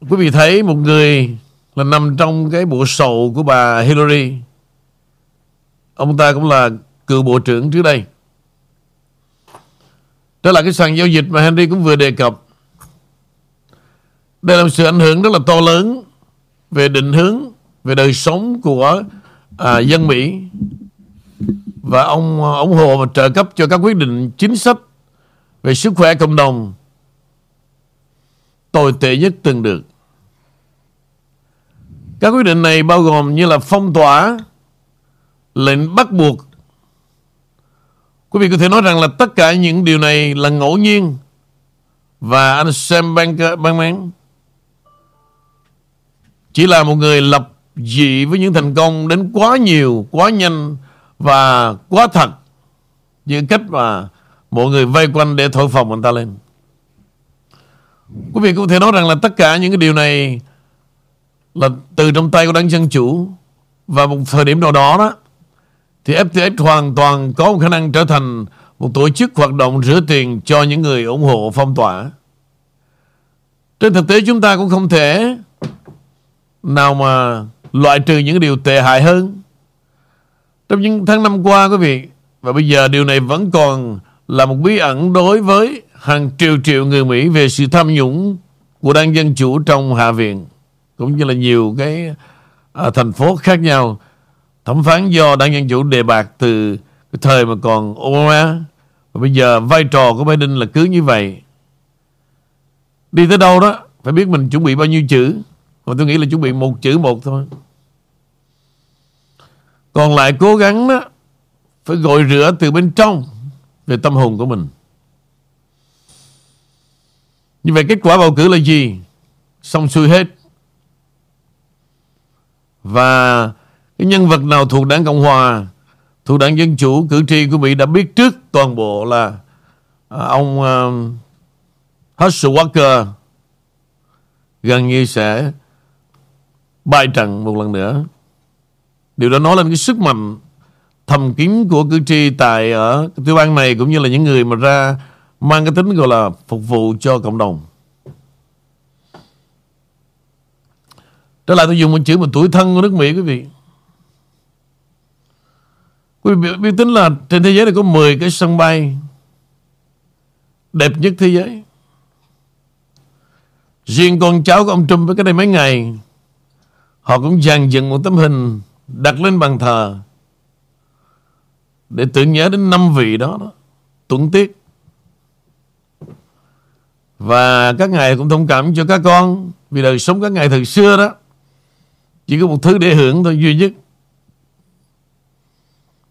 quý vị thấy một người là nằm trong cái bộ sầu của bà Hillary. Ông ta cũng là cựu bộ trưởng trước đây. Đó là cái sàn giao dịch mà Henry cũng vừa đề cập. Đây là một sự ảnh hưởng rất là to lớn về định hướng, về đời sống của à, dân Mỹ. Và ông ủng hộ và trợ cấp cho các quyết định chính sách về sức khỏe cộng đồng tồi tệ nhất từng được. Các quyết định này bao gồm như là phong tỏa, lệnh bắt buộc. Quý vị có thể nói rằng là tất cả những điều này là ngẫu nhiên và anh Sam Bankman chỉ là một người lập dị với những thành công đến quá nhiều, quá nhanh và quá thật những cách mà mọi người vây quanh để thổi phồng anh ta lên. Quý vị có thể nói rằng là tất cả những cái điều này là từ trong tay của đảng Dân Chủ và một thời điểm nào đó đó thì FTX hoàn toàn có một khả năng trở thành một tổ chức hoạt động rửa tiền cho những người ủng hộ phong tỏa. Trên thực tế chúng ta cũng không thể nào mà loại trừ những điều tệ hại hơn. Trong những tháng năm qua quý vị và bây giờ điều này vẫn còn là một bí ẩn đối với hàng triệu triệu người Mỹ về sự tham nhũng của đảng Dân Chủ trong Hạ viện cũng như là nhiều cái à, thành phố khác nhau thẩm phán do đảng dân chủ đề bạc từ cái thời mà còn Obama. Và bây giờ vai trò của Biden là cứ như vậy. Đi tới đâu đó phải biết mình chuẩn bị bao nhiêu chữ mà tôi nghĩ là chuẩn bị một chữ một thôi. Còn lại cố gắng đó phải gội rửa từ bên trong về tâm hồn của mình. Như vậy kết quả bầu cử là gì? Xong xuôi hết. Và cái nhân vật nào thuộc đảng Cộng Hòa, thuộc đảng Dân Chủ, cử tri của Mỹ đã biết trước toàn bộ là à, ông uh, Herschel Walker gần như sẽ bại trận một lần nữa. Điều đó nói lên cái sức mạnh, thầm kín của cử tri tại ở tiểu bang này cũng như là những người mà ra mang cái tính gọi là phục vụ cho cộng đồng. Trở lại tôi dùng một chữ mà tuổi thân của nước Mỹ, quý vị. Quý vị biết tính là trên thế giới này có 10 cái sân bay đẹp nhất thế giới. Riêng con cháu của ông Trump với cái đây mấy ngày Họ cũng dàn dựng một tấm hình Đặt lên bàn thờ Để tưởng nhớ đến năm vị đó, đó Tuấn tiết. Và các ngài cũng thông cảm cho các con Vì đời sống các ngài thời xưa đó chỉ có một thứ để hưởng thôi duy nhất.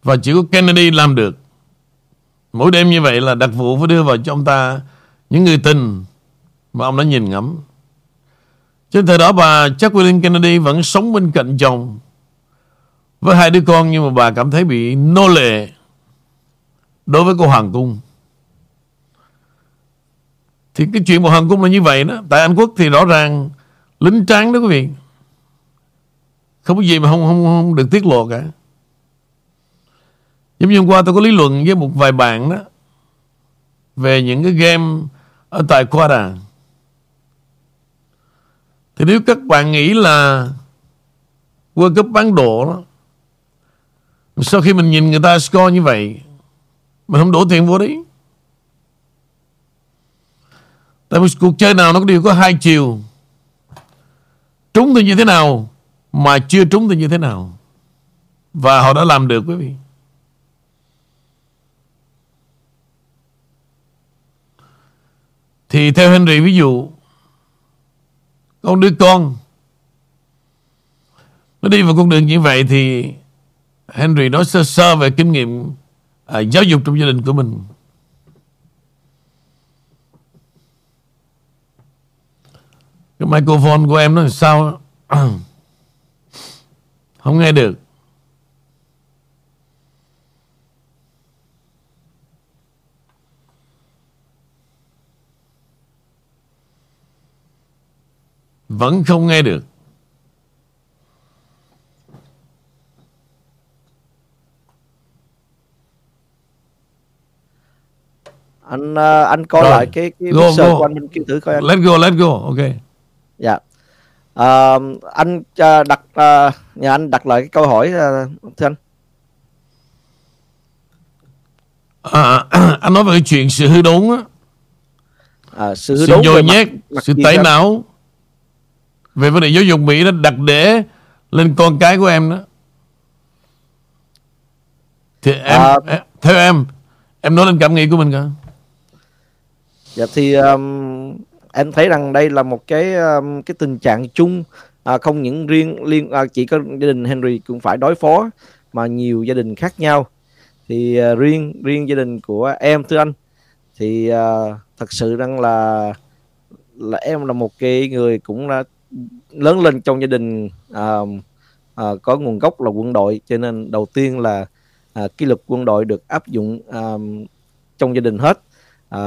Và chỉ có Kennedy làm được. Mỗi đêm như vậy là đặc vụ phải đưa vào cho ông ta Những người tình Mà ông đã nhìn ngắm. Trên thời đó bà Jacqueline Kennedy Vẫn sống bên cạnh chồng. Với hai đứa con Nhưng mà bà cảm thấy bị nô lệ Đối với cô Hoàng Cung. Thì cái chuyện của Hoàng Cung là như vậy đó Tại Anh Quốc thì rõ ràng Lính tráng đó quý vị. Không có gì mà không, không, không được tiết lộ cả. Giống như hôm qua tôi có lý luận với một vài bạn đó Về những cái game Ở tại Quara thì nếu các bạn nghĩ là World Cup bán độ đó, sau khi mình nhìn người ta score như vậy, mình không đổ tiền vô đấy. Tại vì cuộc chơi nào nó đều có hai chiều. Trúng thì như thế nào, mà chưa trúng thì như thế nào. Và họ đã làm được, quý vị. Thì theo Henry, ví dụ con đứa con. Nó đi vào con đường như vậy thì Henry nói sơ sơ về kinh nghiệm à, giáo dục trong gia đình của mình. Cái microphone của em nó làm sao? Không nghe được. Vẫn không nghe được. Anh uh, anh coi Rồi. lại cái cái Go, go. của anh mình kêu thử coi anh. Let's go let's go ok. Dạ. Ờ, anh ờ, đặt ờ, nhà anh đặt lại cái câu hỏi ờ, thưa anh. À, anh nói về cái chuyện sự hư đốn á. À, sự hư sự đốn nhồi về mặt- nhét mặt sự tẩy não về vấn đề giáo dục Mỹ đó đặt để lên con cái của em đó. Thì em, À. em theo em em nói lên cảm nghĩ của mình cả Dạ thì um, em thấy rằng đây là một cái um, cái tình trạng chung à, không những riêng liên à, chỉ có gia đình Henry cũng phải đối phó mà nhiều gia đình khác nhau. Thì à, riêng riêng gia đình của em thưa anh thì à, thật sự rằng là là em là một cái người cũng là lớn lên trong gia đình à, à, có nguồn gốc là quân đội cho nên đầu tiên là à, kỷ luật quân đội được áp dụng à, trong gia đình hết. À,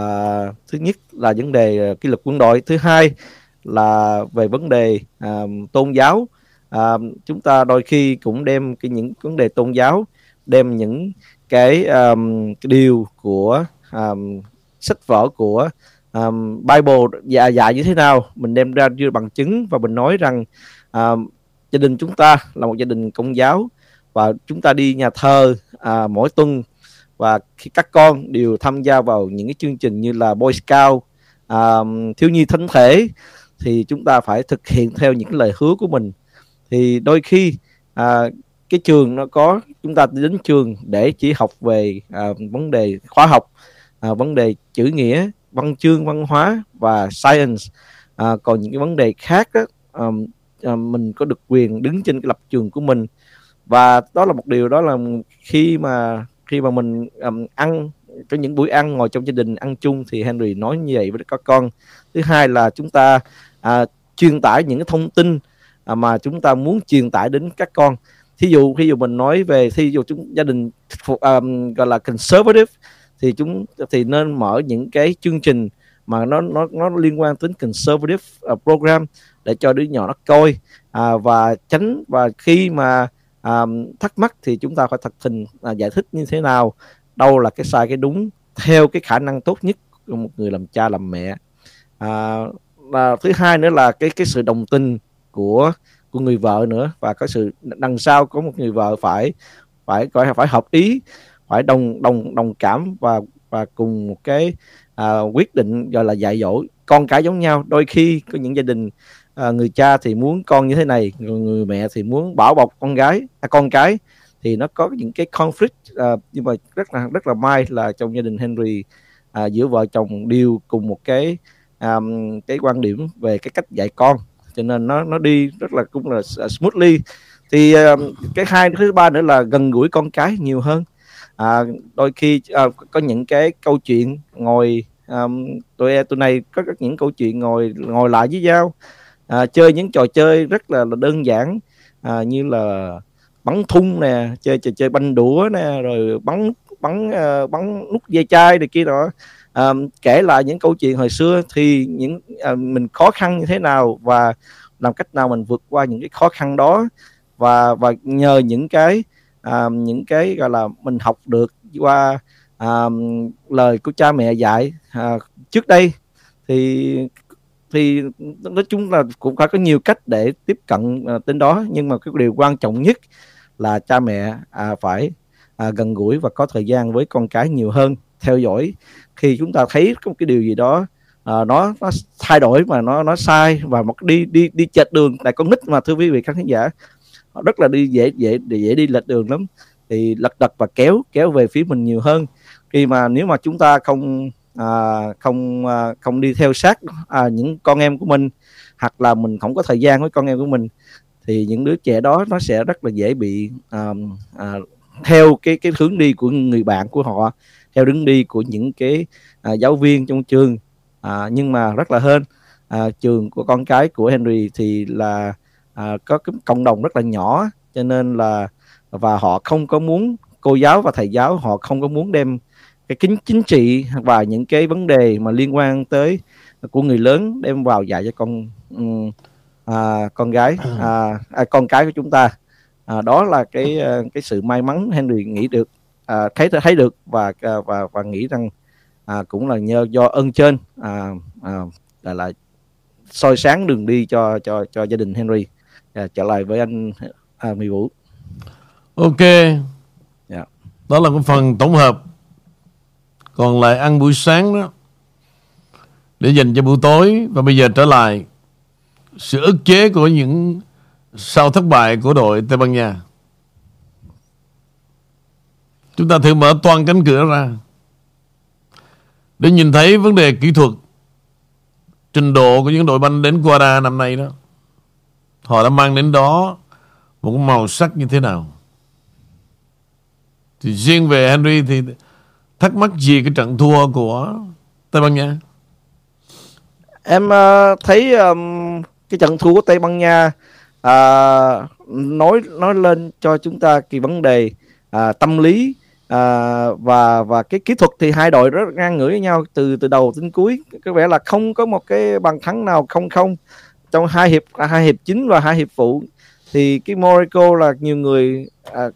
thứ nhất là vấn đề kỷ luật quân đội thứ hai là về vấn đề à, tôn giáo. À, chúng ta đôi khi cũng đem cái những vấn đề tôn giáo đem những cái, um, cái điều của um, sách vở của um, Bible dạy, dạy như thế nào? Mình đem ra đưa bằng chứng và mình nói rằng um, gia đình chúng ta là một gia đình công giáo và chúng ta đi nhà thờ à, mỗi tuần. Và khi các con đều tham gia vào những cái chương trình như là Boy Scout à, thiếu nhi thánh thể thì chúng ta phải thực hiện theo những lời hứa của mình. Thì đôi khi à, cái trường nó có chúng ta đến trường để chỉ học về à, vấn đề khoa học à, vấn đề chữ nghĩa văn chương văn hóa và science. À, còn những cái vấn đề khác đó, à, à, mình có được quyền đứng trên cái lập trường của mình. Và đó là một điều đó là khi mà khi mà mình um, ăn có những buổi ăn ngồi trong gia đình ăn chung thì Henry nói như vậy với các con. Thứ hai là chúng ta à, truyền tải những cái thông tin à, mà chúng ta muốn truyền tải đến các con. Thí dụ thí dụ mình nói về thí dụ chúng gia đình thuộc, um, gọi là conservative thì chúng thì nên mở những cái chương trình mà nó nó nó liên quan tính conservative à, program để cho đứa nhỏ nó coi. À, và tránh và khi mà à, thắc mắc thì chúng ta phải thật tình à, giải thích như thế nào. Đâu là cái sai cái đúng theo cái khả năng tốt nhất của một người làm cha làm mẹ. À, và thứ hai nữa là cái cái sự đồng tình của của người vợ nữa. Và có sự đằng sau có một người vợ phải phải phải phải hợp ý phải đồng đồng đồng cảm và và cùng một cái à, quyết định gọi là dạy dỗ con cái giống nhau. Đôi khi có những gia đình à, người cha thì muốn con như thế này người, người mẹ thì muốn bảo bọc con gái à, con cái thì nó có những cái conflict à, nhưng mà rất là rất là may là trong gia đình Henry à, giữa vợ chồng đều cùng một cái à, cái quan điểm về cái cách dạy con. Cho nên nó nó đi rất là cũng là à, smoothly. Thì à, cái hai thứ ba nữa là gần gũi con cái nhiều hơn à, đôi khi à, có những cái câu chuyện ngồi à, tụi tụi này có các những câu chuyện ngồi ngồi lại với nhau. À, chơi những trò chơi rất là, là đơn giản. À, như là bắn thun nè chơi chơi chơi banh đũa nè rồi bắn bắn uh, bắn nút dây chai này kia đó à, kể lại những câu chuyện hồi xưa thì những à, mình khó khăn như thế nào và làm cách nào mình vượt qua những cái khó khăn đó. Và và nhờ những cái à, những cái gọi là mình học được qua à, lời của cha mẹ dạy à, trước đây thì thì nói chung là cũng phải có nhiều cách để tiếp cận à, đến đó. Nhưng mà cái điều quan trọng nhất là cha mẹ à, phải à, gần gũi và có thời gian với con cái nhiều hơn theo dõi. Khi chúng ta thấy có một cái điều gì đó à, nó nó thay đổi mà nó nó sai và một đi đi đi chệch đường tại con nít mà thưa quý vị khán giả rất là đi dễ dễ dễ đi lệch đường lắm. Thì lật đật và kéo kéo về phía mình nhiều hơn. Khi mà nếu mà chúng ta không à, không à, không đi theo sát à, những con em của mình hoặc là mình không có thời gian với con em của mình thì những đứa trẻ đó nó sẽ rất là dễ bị à, à, theo cái cái hướng đi của người bạn của họ theo đứng đi của những cái à, giáo viên trong trường. À, nhưng mà rất là hơn à, trường của con cái của Henry thì là à, có cái cộng đồng rất là nhỏ cho nên là và họ không có muốn cô giáo và thầy giáo họ không có muốn đem cái kính chính trị và những cái vấn đề mà liên quan tới của người lớn đem vào dạy cho con à, con gái à, à, con cái của chúng ta. À, đó là cái à, cái sự may mắn Henry nghĩ được à, thấy thấy được và à, và và nghĩ rằng à, cũng là nhờ do ơn trên à, à, là là soi sáng đường đi cho cho cho gia đình Henry à, trở lại với anh à, Mỹ Vũ ok yeah. Dạ. đó là cái phần tổng hợp còn lại ăn buổi sáng đó để dành cho buổi tối và bây giờ trở lại sự ức chế của những sau thất bại của đội Tây Ban Nha. Chúng ta thử mở toàn cánh cửa ra để nhìn thấy vấn đề kỹ thuật trình độ của những đội banh đến Guara năm nay đó. Họ đã mang đến đó một màu sắc như thế nào. Thì riêng về Henry thì thắc mắc gì cái trận thua của Tây Ban Nha? Em uh, thấy um, cái trận thua của Tây Ban Nha uh, nói nói lên cho chúng ta cái vấn đề uh, tâm lý uh, và và cái kỹ thuật thì hai đội rất ngang ngửa với nhau từ từ đầu đến cuối có vẻ là không có một cái bàn thắng nào không không trong hai hiệp à, hai hiệp chính và hai hiệp phụ thì cái Morico là nhiều người à,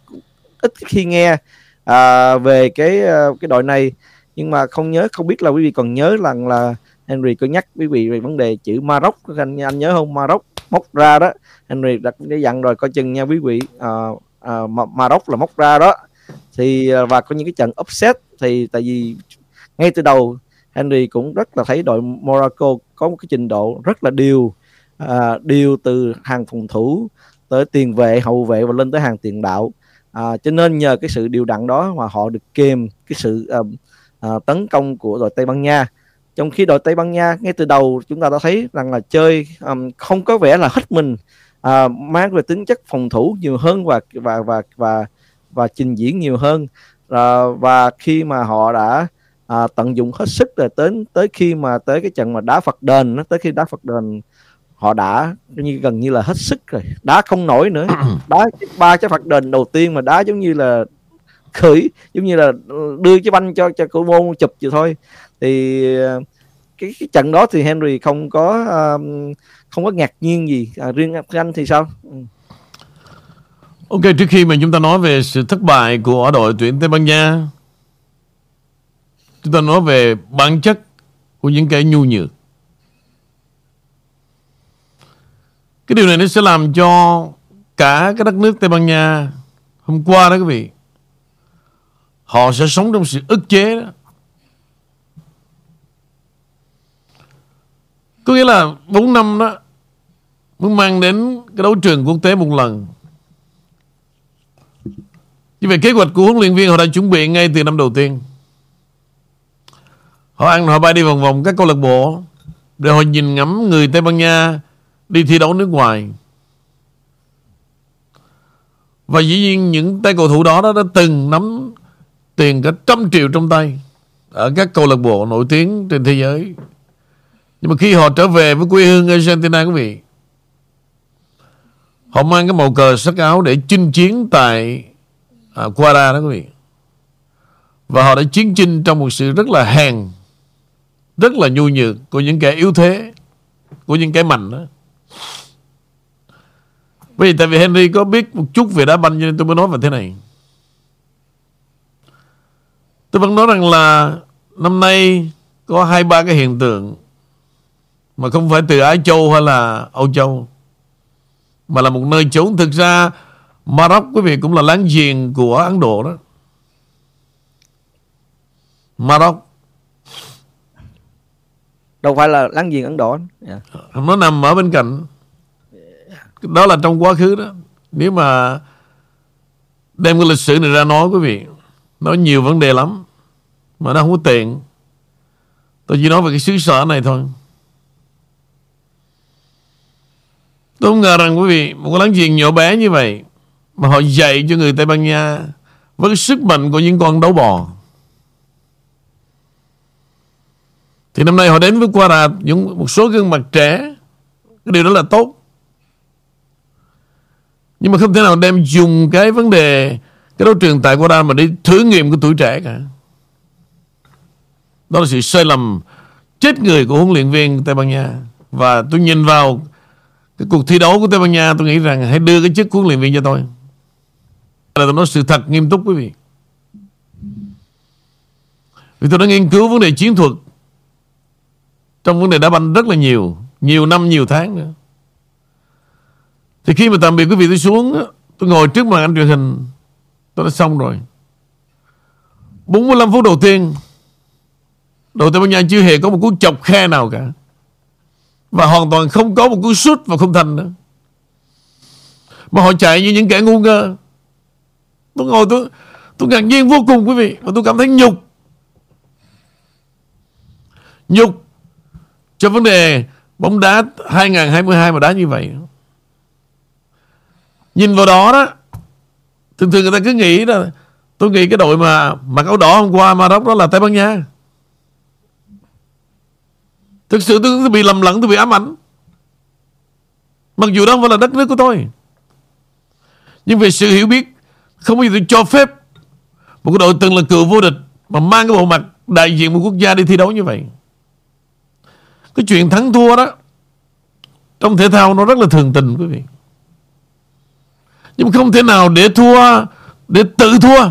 ít khi nghe à, về cái à, cái đội này. Nhưng mà không nhớ không biết là quý vị còn nhớ rằng là Henry có nhắc quý vị về vấn đề chữ Maroc. Anh anh nhớ không? Maroc móc ra đó. Henry đã, đã dặn rồi coi chừng nha quý vị à, à, Maroc là móc ra đó. Thì à, và có những cái trận upset thì tại vì ngay từ đầu Henry cũng rất là thấy đội Morocco có một cái trình độ rất là điều à, điều từ hàng phòng thủ tới tiền vệ hậu vệ và lên tới hàng tiền đạo. À, cho nên nhờ cái sự điều đặn đó mà họ được kèm cái sự à, à, tấn công của đội Tây Ban Nha. Trong khi đội Tây Ban Nha ngay từ đầu chúng ta đã thấy rằng là chơi um, không có vẻ là hết mình uh, mang về tính chất phòng thủ nhiều hơn và và và và và trình diễn nhiều hơn. Uh, và khi mà họ đã uh, tận dụng hết sức rồi tới tới khi mà tới cái trận mà đá Phật đền tới khi đá Phật đền họ đã như gần như là hết sức rồi. Đá không nổi nữa. Đá ba trái phạt đền đầu tiên mà đá giống như là khởi giống như là đưa cái banh cho cho cổ môn chụp vậy thôi. Thì cái, cái trận đó thì Henry không có um, không có ngạc nhiên gì. À, riêng anh thì sao? Ừ. Ok trước khi mà chúng ta nói về sự thất bại của đội tuyển Tây Ban Nha chúng ta nói về bản chất của những cái nhu nhược Cái điều này nó sẽ làm cho cả cái đất nước Tây Ban Nha hôm qua đó quý vị, họ sẽ sống trong sự ức chế đó. Có nghĩa là 4 năm đó mới mang đến cái đấu trường quốc tế một lần. Như vậy kế hoạch của huấn luyện viên họ đã chuẩn bị ngay từ năm đầu tiên. Họ ăn, họ bay đi vòng vòng các câu lạc bộ để họ nhìn ngắm người Tây Ban Nha đi thi đấu nước ngoài. Và dĩ nhiên những tay cầu thủ đó, đó đã từng nắm tiền cả trăm triệu trong tay ở các câu lạc bộ nổi tiếng trên thế giới. Nhưng mà khi họ trở về với quê hương Argentina quý vị, họ mang cái màu cờ sắc áo để chinh chiến tại à, Quara đó quý vị. Và họ đã chiến chinh trong một sự rất là hèn, rất là nhu nhược của những kẻ yếu thế, của những kẻ mạnh đó. Vì tại vì Henry có biết một chút về đá banh cho nên tôi mới nói về thế này. Tôi vẫn nói rằng là năm nay có hai ba cái hiện tượng Mà không phải từ Á Châu hay là Âu Châu Mà là một nơi chốn. Thực ra Maroc quý vị cũng là láng giềng của Ấn Độ đó. Maroc. Đâu phải là láng giềng Ấn Độ. Yeah. nó nằm ở bên cạnh đó là trong quá khứ đó nếu mà đem cái lịch sử này ra nói, quý vị, nói nhiều vấn đề lắm, mà nó không có tiền tôi chỉ nói về cái xứ sở này thôi tôi không ngờ rằng, quý vị, một cái láng giềng nhỏ bé như vậy, mà họ dạy cho người Tây Ban Nha với cái sức mạnh của những con đấu bò Thì năm nay họ đến với Qua Rạp, những một số gương mặt trẻ. Cái điều đó là tốt. Nhưng mà không thể nào đem dùng cái vấn đề, cái đấu trường tại Qua mà đi thử nghiệm của tuổi trẻ cả. Đó là sự sai lầm chết người của huấn luyện viên Tây Ban Nha. Và tôi nhìn vào cái cuộc thi đấu của Tây Ban Nha, tôi nghĩ rằng hãy đưa cái chức huấn luyện viên cho tôi. Là tôi nói sự thật nghiêm túc, quý vị. Vì tôi đã nghiên cứu vấn đề chiến thuật trong vấn đề đá banh rất là nhiều Nhiều năm, nhiều tháng nữa thì khi mà tạm biệt quý vị tôi xuống, Tôi ngồi trước màn ảnh truyền hình, Tôi đã xong rồi. 45 phút đầu tiên Đội Tây Ban Nha chưa hề có một cú chọc khe nào cả. Và hoàn toàn không có một cú sút và không thành nữa. Mà họ chạy như những kẻ ngu ngơ. Tôi ngồi tôi Tôi ngạc nhiên vô cùng quý vị, Và tôi cảm thấy nhục. Nhục cho vấn đề bóng đá 2022 mà đá như vậy. Nhìn vào đó đó, thường thường người ta cứ nghĩ là tôi nghĩ cái đội mà mặc áo đỏ hôm qua Maroc đó là Tây Ban Nha. Thực sự tôi bị lầm lẫn, tôi bị ám ảnh. Mặc dù đó không phải là đất nước của tôi. Nhưng về sự hiểu biết, không bao giờ tôi cho phép một cái đội từng là cựu vô địch mà mang cái bộ mặt đại diện một quốc gia đi thi đấu như vậy. Cái chuyện thắng thua đó Trong thể thao nó rất là thường tình quý vị nhưng không thể nào để thua Để tự thua.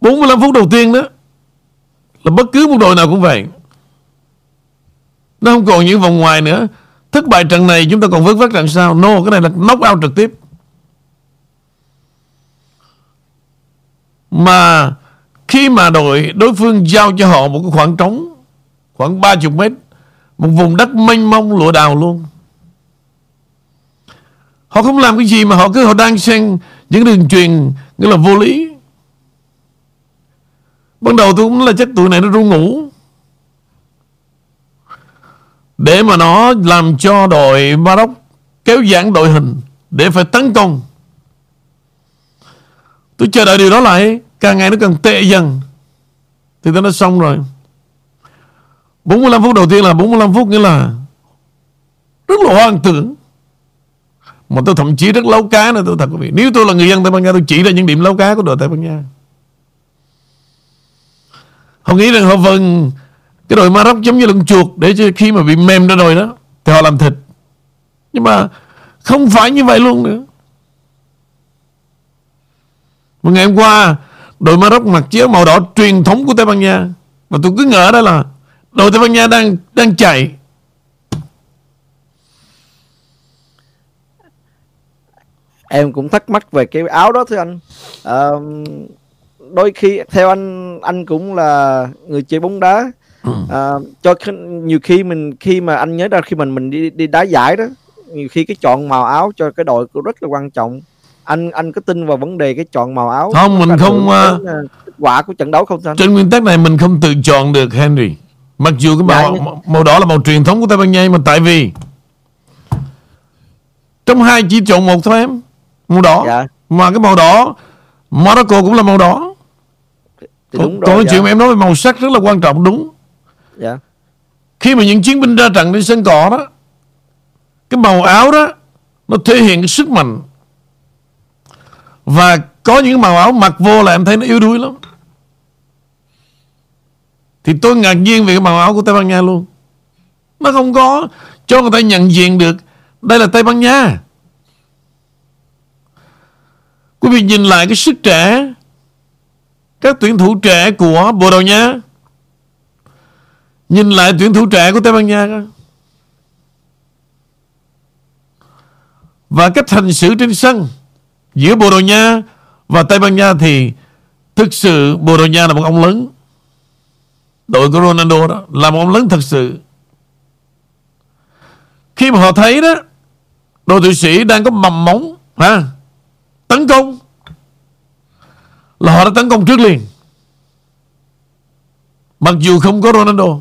45 phút đầu tiên đó Là bất cứ một đội nào cũng vậy. Nó không còn những vòng ngoài nữa. Thất bại trận này chúng ta còn vớt vát trận sau No cái này là knock out trực tiếp. Mà khi mà đội đối phương giao cho họ một cái khoảng trống khoảng 30 mét, một vùng đất mênh mông lụa đào luôn. Họ không làm cái gì mà họ cứ họ đang xen những đường truyền, nghĩa là vô lý. Ban đầu tôi cũng là chắc tụi này nó ru ngủ. Để mà nó làm cho đội Maroc kéo giãn đội hình để phải tấn công. Tôi chờ đợi điều đó lại, Càng ngày nó càng tệ dần Thì tôi nói xong rồi 45 phút đầu tiên là 45 phút, nghĩa là Rất là hoang tưởng mà tôi thậm chí rất lâu cá nữa, tôi thật quý vị. Nếu tôi là người dân Tây Ban Nha, Tôi chỉ ra những điểm lâu cá của đội Tây Ban Nha. Họ nghĩ rằng họ vần Cái đội Maroc giống như lưng chuột Để cho khi mà bị mềm ra rồi đó, Thì họ làm thịt. Nhưng mà không phải như vậy luôn nữa. Mà ngày hôm qua, đội Maroc mặc chiếc màu đỏ truyền thống của Tây Ban Nha. Và tôi cứ ngỡ đó là đội Tây Ban Nha đang đang chạy. Em cũng thắc mắc về cái áo đó thưa anh. À, đôi khi theo anh anh cũng là người chơi bóng đá. À, cho nhiều khi mình khi mà anh nhớ ra khi mình mình đi đi đá giải đó nhiều khi cái chọn màu áo cho cái đội cũng rất là quan trọng. Anh anh có tin vào vấn đề cái chọn màu áo không mình không uh, kết quả của trận đấu không anh? trên nguyên tắc này mình không tự chọn được Henry. Mặc dù cái màu dạ, màu đỏ là màu truyền thống của Tây Ban Nha mà tại vì trong hai chỉ chọn một thôi em màu đỏ. Dạ. mà cái màu đỏ Morocco cũng là màu đỏ. Thì đúng còn, rồi, dạ. chuyện mà em nói về màu sắc rất là quan trọng đúng. Dạ. khi mà những chiến binh ra trận trên sân cỏ đó cái màu áo đó nó thể hiện cái sức mạnh. Và có những màu áo mặc vô là em thấy nó yếu đuối lắm. Thì tôi ngạc nhiên về cái màu áo của Tây Ban Nha luôn. Nó không có cho người ta nhận diện được Đây là Tây Ban Nha Quý vị nhìn lại cái sức trẻ Các tuyển thủ trẻ của Bồ Đào Nha Nhìn lại tuyển thủ trẻ của Tây Ban Nha. Và cách hành xử trên sân giữa Bồ Đào Nha và Tây Ban Nha thì thực sự Bồ Đào Nha là một ông lớn. Đội của Ronaldo đó là một ông lớn thật sự. Khi mà họ thấy đó đội tuyển Sĩ đang có mầm móng ha, tấn công. Là họ đã tấn công trước liền. Mặc dù không có Ronaldo,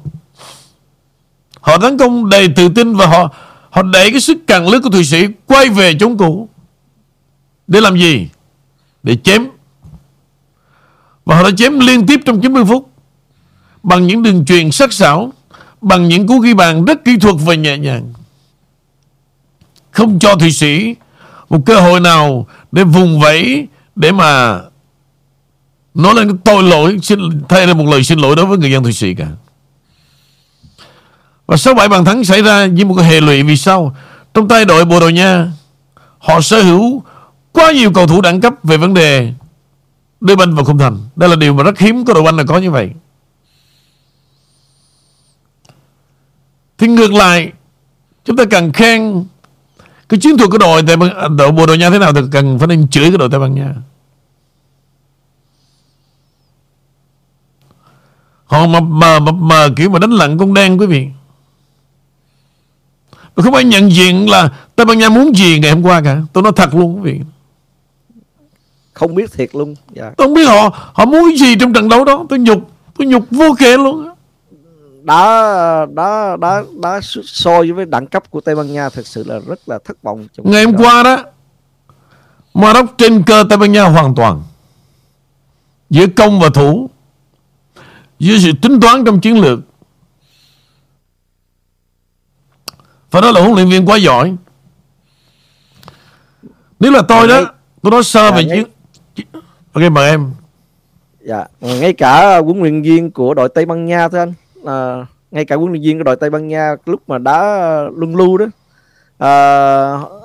Họ tấn công đầy tự tin Và họ họ đẩy cái sức càng lướt của Thụy Sĩ Quay về chống cũ. Để làm gì? Để chém. Và họ đã chém liên tiếp trong 90 phút. Bằng những đường truyền sắc sảo, Bằng những cú ghi bàn rất kỹ thuật và nhẹ nhàng. Không cho Thụy Sĩ một cơ hội nào Để vùng vẫy Để mà Nói lên tội lỗi xin, Thay ra một lời xin lỗi đối với người dân Thụy Sĩ cả. Và sau bảy bàn thắng xảy ra Với một cái hệ lụy vì sao? Trong tay đội Bồ Đào Nha Họ sở hữu quá nhiều cầu thủ đẳng cấp Về vấn đề đưa banh vào khung thành. Đây là điều mà rất hiếm có đội banh là có như vậy. Thì ngược lại Chúng ta cần khen cái chiến thuật của đội Đội Bồ Đào Nha thế nào Thì cần phải nên chửi cái đội Tây Ban Nha. Họ mập mờ mập mờ kiểu mà đánh lặng con đen quý vị. Mà không ai nhận diện là Tây Ban Nha muốn gì ngày hôm qua cả. Tôi nói thật luôn quý vị. Không biết thiệt luôn. Dạ. Tôi không biết họ Họ muốn gì trong trận đấu đó. Tôi nhục Tôi nhục vô kể luôn đó đó đó đó so với đẳng cấp của Tây Ban Nha thực sự là rất là thất vọng ngày hôm qua đó Maroc trên cơ Tây Ban Nha hoàn toàn. Giữa công và thủ dưới sự tính toán trong chiến lược. Phải nói là huấn luyện viên quá giỏi. Nếu là tôi đó Tôi nói sơ về chiến Ok mời em. Dạ Ngay cả huấn luyện viên của đội Tây Ban Nha thôi anh à, Ngay cả huấn luyện viên của đội Tây Ban Nha Lúc mà đá ờ, luân lưu đó à,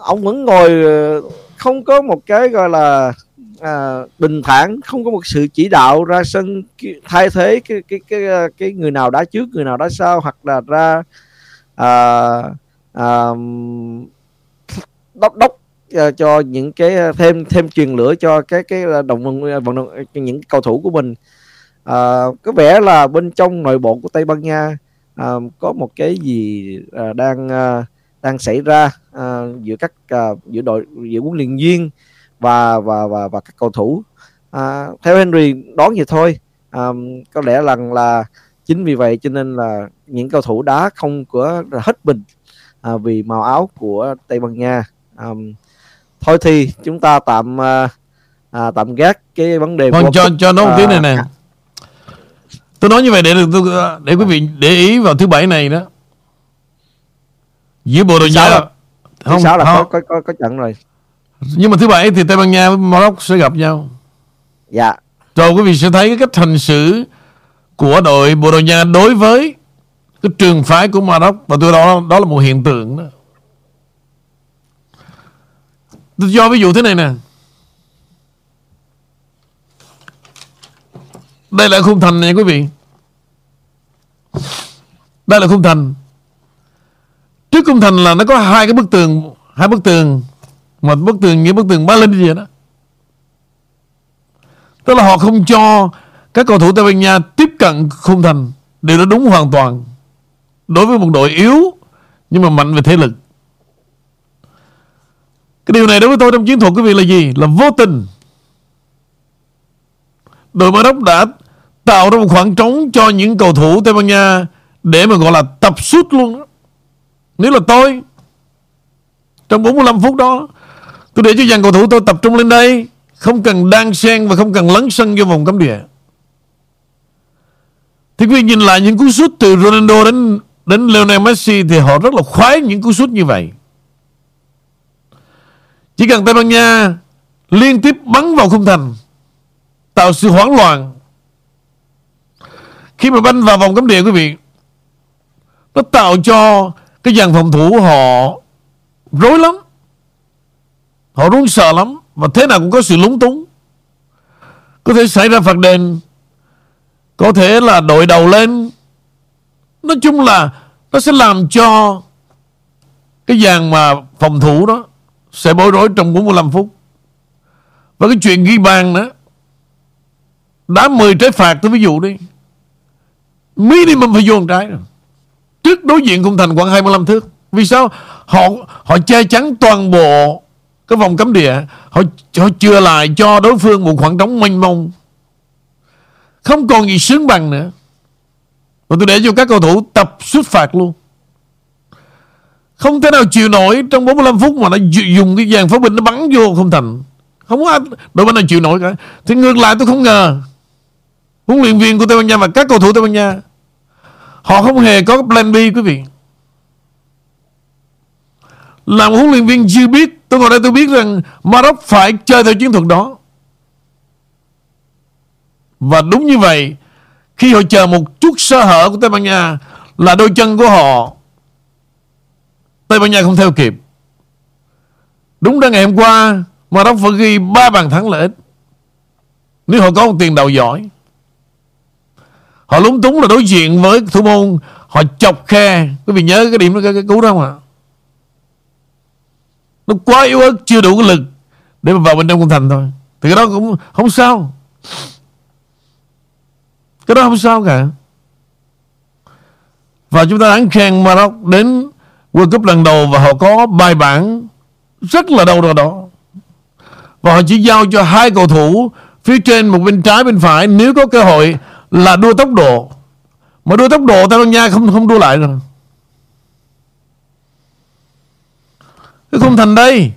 Ông vẫn ngồi Không có một cái gọi là à, bình thản không có một sự chỉ đạo ra sân thay thế cái cái cái cái người nào đá trước người nào đá sau hoặc là ra à, à, đốc đốc cho những cái thêm thêm truyền lửa cho cái cái động vận động những cầu thủ của mình à, có vẻ là bên trong nội bộ của Tây Ban Nha à, có một cái gì à, đang à, đang xảy ra à, giữa các à, giữa đội giữa huấn luyện viên và và và và các cầu thủ. À, theo Henry đoán vậy thôi. À, có lẽ rằng là chính vì vậy cho nên là những cầu thủ đá không có hết mình à, vì màu áo của Tây Ban Nha. À, thôi thì chúng ta tạm à, à, tạm gác cái vấn đề vâng, cho cho nó một tiếng này nè tôi nói như vậy để được để quý vị để ý vào thứ bảy này đó giữa bộ đội nha không, sáu là không. Có, có, có trận rồi nhưng mà thứ bảy thì Tây Ban Nha với Maroc sẽ gặp nhau. Dạ. Rồi quý vị sẽ thấy cái cách hành xử của đội Bồ Đào Nha đối với cái trường phái của Maroc và tôi đó đó là một hiện tượng đó. Tôi cho ví dụ thế này nè. Đây là khung thành nha quý vị. Đây là khung thành. Trước khung thành là nó có hai cái bức tường, hai bức tường một bức tường như bức tường Berlin gì đó Tức là họ không cho các cầu thủ Tây Ban Nha tiếp cận khung thành Điều đó đúng hoàn toàn Đối với một đội yếu Nhưng mà mạnh về thế lực Cái điều này đối với tôi trong chiến thuật quý vị là gì? Là vô tình Đội Maroc đã tạo ra một khoảng trống cho những cầu thủ Tây Ban Nha để mà gọi là tập sút luôn đó. Nếu là tôi, trong 45 phút đó, Tôi để cho dàn cầu thủ tôi tập trung lên đây, Không cần đan xen và không cần lấn sân vô vòng cấm địa Thì quý vị nhìn lại những cú sút từ Ronaldo đến đến Lionel Messi Thì họ rất là khoái những cú sút như vậy Chỉ cần Tây Ban Nha liên tiếp bắn vào khung thành, Tạo sự hoảng loạn khi mà banh vào vòng cấm địa, quý vị, Nó tạo cho cái dàn phòng thủ họ rối lắm. Họ run sợ lắm Và thế nào cũng có sự lúng túng. Có thể xảy ra phạt đền, Có thể là đội đầu lên. Nói chung là nó sẽ làm cho cái dàn mà phòng thủ đó sẽ bối rối trong 45 phút. Và cái chuyện ghi bàn nữa đá 10 trái phạt tôi ví dụ đi minimum phải vô trái rồi. Trước đối diện khung thành khoảng 25 thước. Vì sao? Họ họ che chắn toàn bộ cái vòng cấm địa. Họ họ chừa lại cho đối phương một khoảng trống mênh mông. Không còn gì sướng bằng nữa. Và tôi để cho các cầu thủ tập xuất phạt luôn. Không thể nào chịu nổi trong 45 phút mà nó dùng cái dàn pháo binh nó bắn vô không thành. Không có đội bên nào chịu nổi cả. Thì ngược lại tôi không ngờ huấn luyện viên của Tây Ban Nha và các cầu thủ Tây Ban Nha, họ không hề có plan B, quý vị. Làm huấn luyện viên chưa biết, tôi ngồi đây tôi biết rằng Maroc phải chơi theo chiến thuật đó. Và đúng như vậy, khi họ chờ một chút sơ hở của Tây Ban Nha là đôi chân của họ, Tây Ban Nha không theo kịp. Đúng ra ngày hôm qua, Maroc phải ghi ba bàn thắng lợi ích nếu họ có một tiền đầu giỏi Họ lúng túng là đối diện với thủ môn. Họ chọc khe. Quý vị nhớ cái điểm cái, cái cú đó không ạ? Nó quá yếu ớt Chưa đủ cái lực Để mà vào bên trong cung thành thôi. Thì cái đó cũng không sao. Cái đó không sao cả. Và chúng ta đáng khen Maroc đến World Cup lần đầu Và họ có bài bản Rất là đâu rồi đó. Và họ chỉ giao cho hai cầu thủ Phía trên một bên trái bên phải. Nếu có cơ hội là đua tốc độ. Mà đua tốc độ Tây Ban Nha, không không đua lại rồi cái không thành đây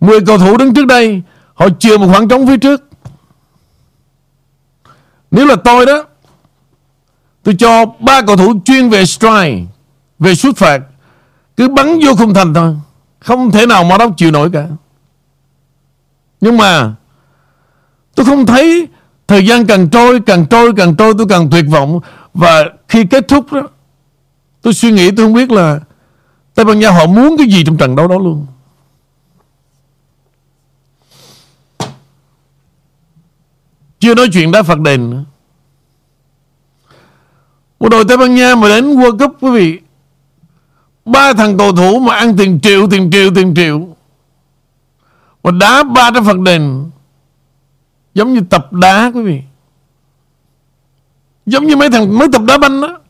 10 cầu thủ đứng trước đây, họ chừa một khoảng trống phía trước. Nếu là tôi đó, tôi cho ba cầu thủ chuyên về strike, về xuất phạt, cứ bắn vô khung thành thôi. Không thể nào mà đốc chịu nổi cả. Nhưng mà, tôi không thấy Thời gian càng trôi, càng trôi, càng trôi tôi càng tuyệt vọng. Và khi kết thúc đó, tôi suy nghĩ tôi không biết là Tây Ban Nha họ muốn cái gì trong trận đấu đó luôn. Chưa nói chuyện đá phạt đền nữa. Một đội Tây Ban Nha mà đến World Cup quý vị Ba thằng cầu thủ mà ăn tiền triệu, tiền triệu, tiền triệu Mà đá ba trái phạt đền Giống như tập đá quý vị. Giống như mấy thằng mới tập đá banh đó.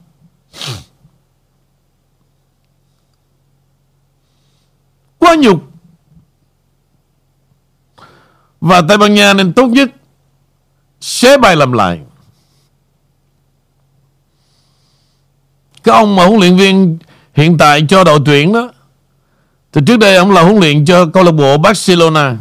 Quá nhục. Và Tây Ban Nha nên tốt nhất Xé bài làm lại. Cái ông mà huấn luyện viên Hiện tại cho đội tuyển đó, Thì trước đây ông là huấn luyện cho câu lạc bộ Barcelona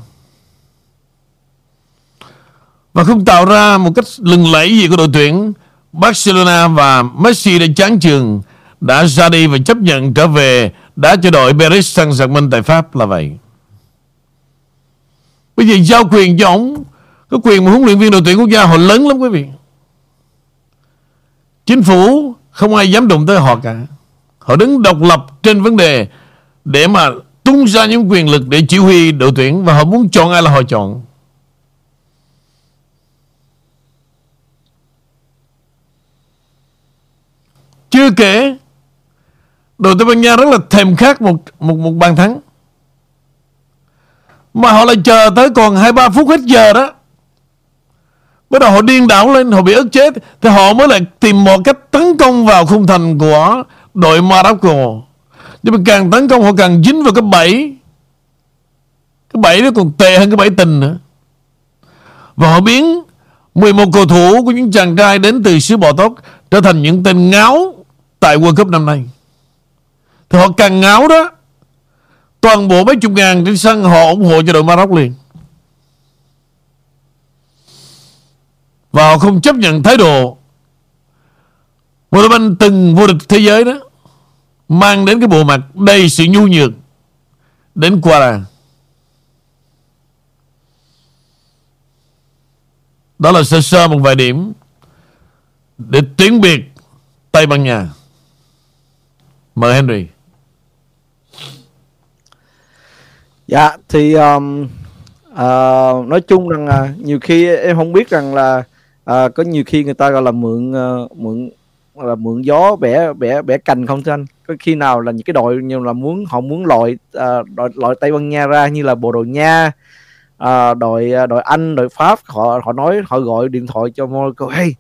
và không tạo ra một cách lừng lẫy gì của đội tuyển Barcelona và Messi đã chán trường đã ra đi và chấp nhận trở về, đã cho đội Paris Saint-Germain tại Pháp là vậy. Bây giờ giao quyền cho ông có quyền mà huấn luyện viên đội tuyển quốc gia họ lớn lắm quý vị. Chính phủ không ai dám đụng tới họ cả. Họ đứng độc lập trên vấn đề để mà tung ra những quyền lực để chỉ huy đội tuyển và họ muốn chọn ai là họ chọn. Chưa kể, Đội Tây Ban Nha rất là thèm khát một một một bàn thắng. Mà họ lại chờ tới còn 2-3 phút hết giờ đó. Bắt đầu họ điên đảo lên, Họ bị ức chế, Thì họ mới lại tìm một cách tấn công vào khung thành của đội Morocco. Nhưng mà càng tấn công, họ càng dính vào cái bẫy. Cái bẫy nó còn tệ hơn cái bẫy tình nữa. Và họ biến 11 cầu thủ của những chàng trai đến từ xứ bò Tóc trở thành những tên ngáo tại World Cup năm nay. Thì họ càng ngáo đó, toàn bộ mấy chục ngàn trên sân họ ủng hộ cho đội Maroc liền. Và họ không chấp nhận thái độ một đội banh từng vô địch thế giới đó mang đến cái bộ mặt đầy sự nhu nhược đến qua là đó là sơ sơ một vài điểm để tiếng biệt Tây Ban Nha Mời Henry. Dạ thì um, uh, nói chung rằng uh, nhiều khi em không biết rằng là uh, có nhiều khi người ta gọi là mượn uh, mượn là mượn gió bẻ bẻ bẻ cành không thưa anh có khi nào là những cái đội như là muốn họ muốn loại uh, đội loại Tây Ban Nha ra như là Bồ Đào Nha uh, đội đội Anh đội Pháp họ họ nói họ gọi điện thoại cho Monaco hey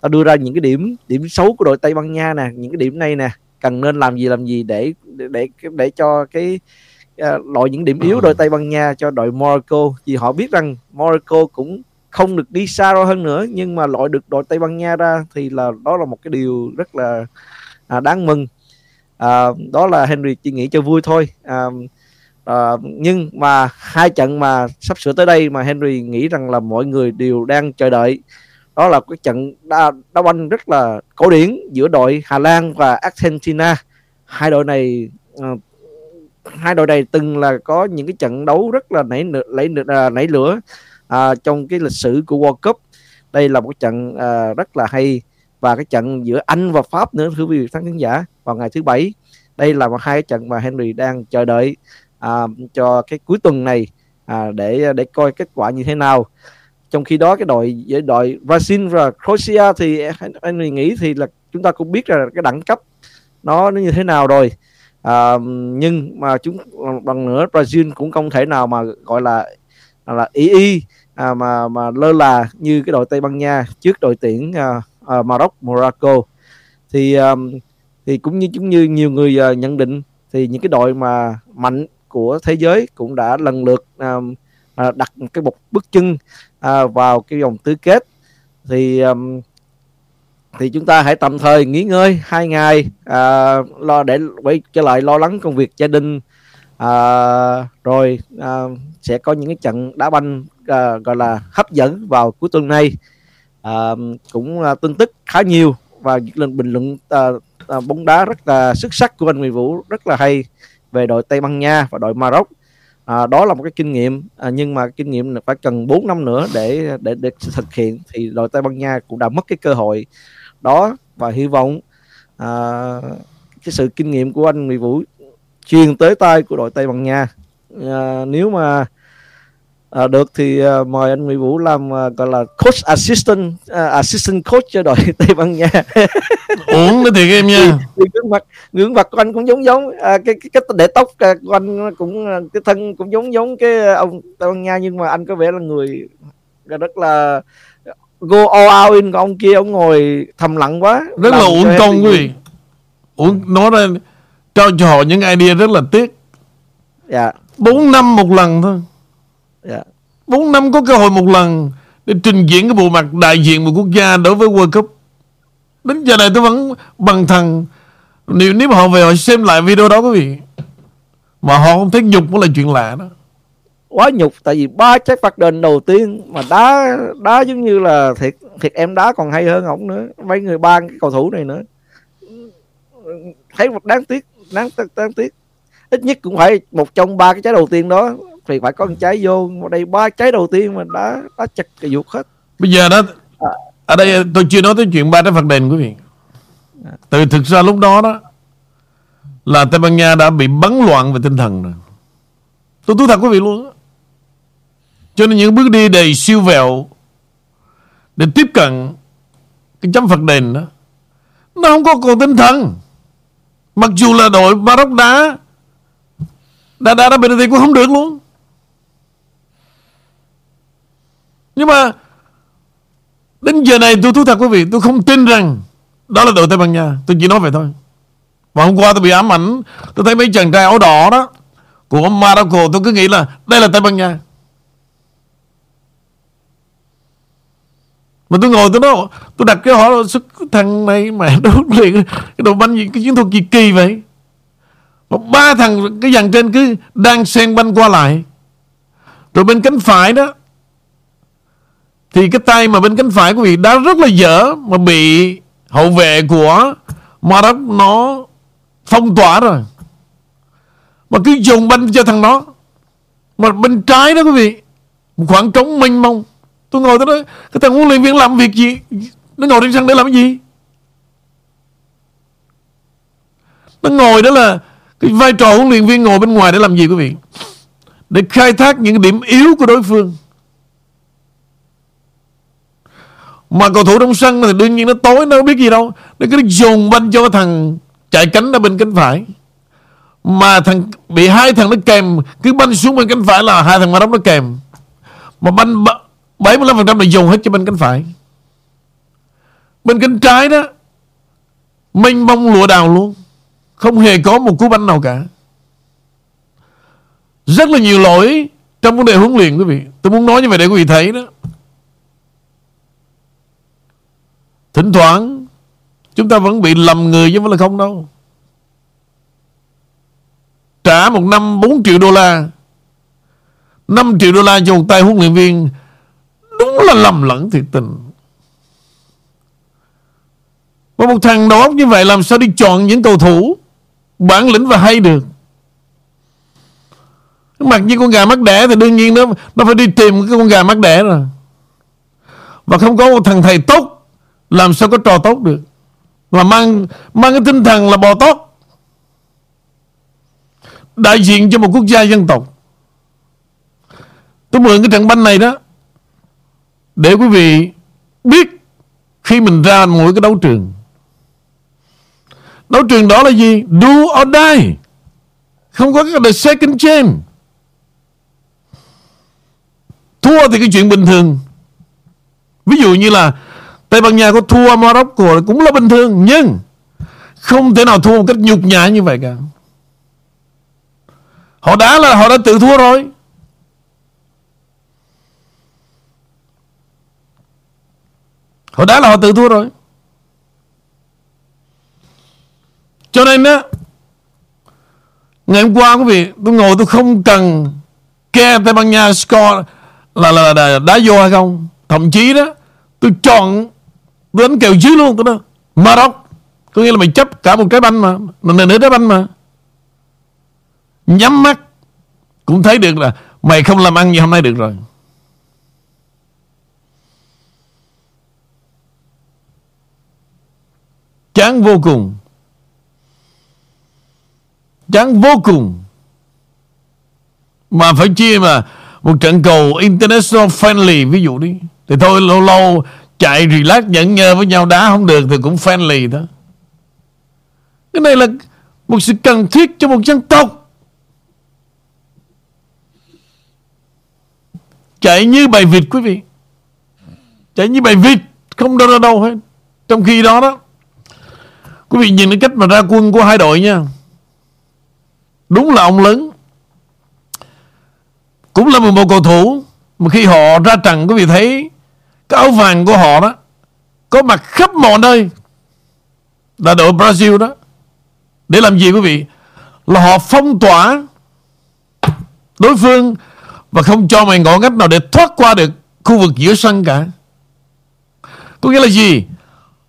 tao đưa ra những cái điểm điểm xấu của đội Tây Ban Nha nè những cái điểm này nè cần nên làm gì làm gì để để để, cho cái uh, loại những điểm yếu đội Tây Ban Nha cho đội Monaco vì họ biết rằng Monaco cũng không được đi xa hơn nữa nhưng mà loại được đội Tây Ban Nha ra thì là đó là một cái điều rất là à, đáng mừng. À, đó là Henry chỉ nghĩ cho vui thôi. À, à, nhưng mà hai trận mà sắp sửa tới đây mà Henry nghĩ rằng là mọi người đều đang chờ đợi đó là cái trận đá, đá banh rất là cổ điển giữa đội Hà Lan và Argentina. Hai đội này uh, hai đội này từng là có những cái trận đấu rất là nảy nảy nảy, à, nảy lửa uh, trong cái lịch sử của World Cup. Đây là một trận uh, rất là hay. Và cái trận giữa Anh và Pháp nữa thưa quý vị khán giả vào ngày thứ bảy. Đây là một hai trận mà Henry đang chờ đợi uh, cho cái cuối tuần này uh, để để coi kết quả như thế nào trong khi đó cái đội đội Brazil và Croatia thì anh nghĩ thì là chúng ta cũng biết là cái đẳng cấp nó nó như thế nào rồi. À, nhưng mà chúng bằng nữa Brazil cũng không thể nào mà gọi là là y y à, mà mà lơ là như cái đội Tây Ban Nha trước đội tuyển à, à, Maroc Morocco. Thì à, thì cũng như cũng như nhiều người à, nhận định thì những cái đội mà mạnh của thế giới cũng đã lần lượt à, à, đặt cái một bước chân à, vào cái vòng tứ kết. Thì um, thì chúng ta hãy tạm thời nghỉ ngơi hai ngày à, lo để quay trở lại lo lắng công việc gia đình. À, rồi à, sẽ có những cái trận đá banh à, gọi là hấp dẫn vào cuối tuần này. À, cũng à, tin tức khá nhiều và những lần bình luận à, à, bóng đá rất là xuất sắc của anh Nguyễn Vũ rất là hay về đội Tây Ban Nha và đội Maroc à, đó là một cái kinh nghiệm. À, nhưng mà kinh nghiệm phải cần 4 năm nữa để để để thực hiện thì đội Tây Ban Nha cũng đã mất cái cơ hội đó và hy vọng à, cái sự kinh nghiệm của anh Nguyễn Vũ truyền tới tay của đội Tây Ban Nha. À, nếu mà à, được thì à, mời anh Nguyễn Vũ làm à, gọi là coach assistant à, assistant coach cho đội Tây Ban Nha. Uống đó thì em nha? Thì gương mặt gương mặt của anh cũng giống giống à, cái cái cách để tóc à, của anh cũng à, cái thân cũng giống giống cái ông Tây Ban Nha nhưng mà anh có vẻ là người rất là go all out in ông kia ông ngồi thầm lặng quá. Rất là uổng công quý vị. uổng nói ra cho cho họ những idea rất là tiếc. Dạ. Bốn năm một lần thôi dạ. Bốn năm có cơ hội một lần để trình diễn cái bộ mặt đại diện một quốc gia đối với World Cup. Đến giờ này tôi vẫn bằng thằng nếu nếu mà họ về họ xem lại video đó quý vị. Mà họ không thấy nhục cũng là chuyện lạ đó. Quá nhục, tại vì ba trái phạt đền đầu tiên mà đá đá giống như là thiệt thiệt em đá còn hay hơn ổng nữa. Mấy người ban cái cầu thủ này nữa. Thấy một đáng tiếc, đáng đáng tiếc. Ít nhất cũng phải một trong ba cái trái đầu tiên đó thì phải có một trái vô. Mà đây ba trái đầu tiên mà đã đã chặt cái dục hết. Bây giờ đó ở đây tôi chưa nói tới chuyện ba trái phạt đền quý vị. Từ thực ra lúc đó đó là Tây Ban Nha đã bị bắn loạn về tinh thần rồi. Tôi thú thật quý vị luôn cho nên những bước đi đầy siêu vẹo để tiếp cận cái chấm phạt đền đó nó không có còn tinh thần. Mặc dù là đội Maroc đá đá đá đá penalty cũng không được luôn nhưng mà đến giờ này tôi thú thật quý vị, tôi không tin rằng đó là đội Tây Ban Nha. Tôi chỉ nói vậy thôi. Và hôm qua tôi bị ám ảnh, tôi thấy mấy chàng trai áo đỏ đó của Morocco, tôi cứ nghĩ là đây là Tây Ban Nha. Mà tôi ngồi tôi nói, tôi đặt cái hỏi sức thằng này mẹ đốt liền cái đồ banh gì, cái chiến thuật gì kỳ vậy? Mà ba thằng cái dàn trên cứ đang xen banh qua lại. Rồi bên cánh phải đó thì cái tay mà bên cánh phải của vị đá rất là dở mà bị hậu vệ của Maroc nó phong tỏa rồi. Mà cứ dùng banh cho thằng đó. Mà bên trái đó quý vị, một khoảng trống mênh mông. Tôi ngồi tôi nói, cái thằng huấn luyện viên làm việc gì? Nó ngồi trên sân để làm cái gì? Nó ngồi đó là cái vai trò huấn luyện viên ngồi bên ngoài để làm gì quý vị? Để khai thác những điểm yếu của đối phương. Mà cầu thủ trong sân thì đương nhiên nó tối, Nó biết gì đâu. Nó cứ dồn banh cho thằng chạy cánh ở bên cánh phải. Mà thằng, bị hai thằng nó kèm, Cứ banh xuống bên cánh phải là hai thằng Maroc nó kèm. Mà banh 75% là dồn hết cho bên cánh phải. Bên cánh trái đó, Mênh mông lụa đào luôn. Không hề có một cú banh nào cả. Rất là nhiều lỗi Trong vấn đề huấn luyện, quý vị. Tôi muốn nói như vậy để quý vị thấy đó. Thỉnh thoảng, Chúng ta vẫn bị lầm người chứ không phải là không đâu. Trả một năm 4 triệu đô la. 5 triệu đô la cho một tay huấn luyện viên, Đúng là lầm lẫn thiệt tình. Và một thằng đầu óc như vậy Làm sao đi chọn những cầu thủ Bản lĩnh và hay được? Mặc như con gà mắc đẻ Thì đương nhiên nó Nó phải đi tìm cái con gà mắc đẻ rồi. Và không có một thằng thầy tốt làm sao có trò tốt được? Mà mang mang cái tinh thần là bò tốt. Đại diện cho một quốc gia dân tộc. Tôi mượn cái trận banh này đó Để quý vị biết Khi mình ra mỗi cái đấu trường. Đấu trường đó là gì? Do or die. Không có cái the second chance. Thua thì cái chuyện bình thường. Ví dụ như là Tây Ban Nha có thua Morocco cũng là bình thường Nhưng Không thể nào thua một cách nhục nhã như vậy cả. Họ đã là họ đã tự thua rồi. Họ đã là họ tự thua rồi. Cho nên á Ngày hôm qua quý vị Tôi ngồi tôi không cần Ke Tây Ban Nha score là, là, là, là đá vô hay không. Thậm chí đó Tôi chọn Tôi đánh kèo dưới luôn tôi đó. Maroc Có nghĩa là mày chấp cả một cái banh mà. Nửa nửa trái banh mà. Nhắm mắt. Cũng thấy được là Mày không làm ăn như hôm nay được rồi. Chán vô cùng. Chán vô cùng. Mà phải chia mà Một trận cầu International Friendly, Ví dụ đi. Thì thôi, lâu lâu Chạy relax nhẫn nhờ với nhau đá không được Thì cũng friendly đó Cái này là Một sự cần thiết cho một dân tộc. Chạy như bài vịt quý vị. Chạy như bài vịt, Không đâu ra đâu hết. Trong khi đó đó, Quý vị nhìn cái cách mà ra quân của hai đội nha. Đúng là ông lớn. Cũng là một cầu thủ Mà khi họ ra trận, quý vị thấy cái áo vàng của họ đó, Có mặt khắp mọi nơi. Là đội Brazil đó. Để làm gì quý vị? Là họ phong tỏa Đối phương Và không cho mày ngõ ngách nào để thoát qua được Khu vực giữa sân cả. Có nghĩa là gì?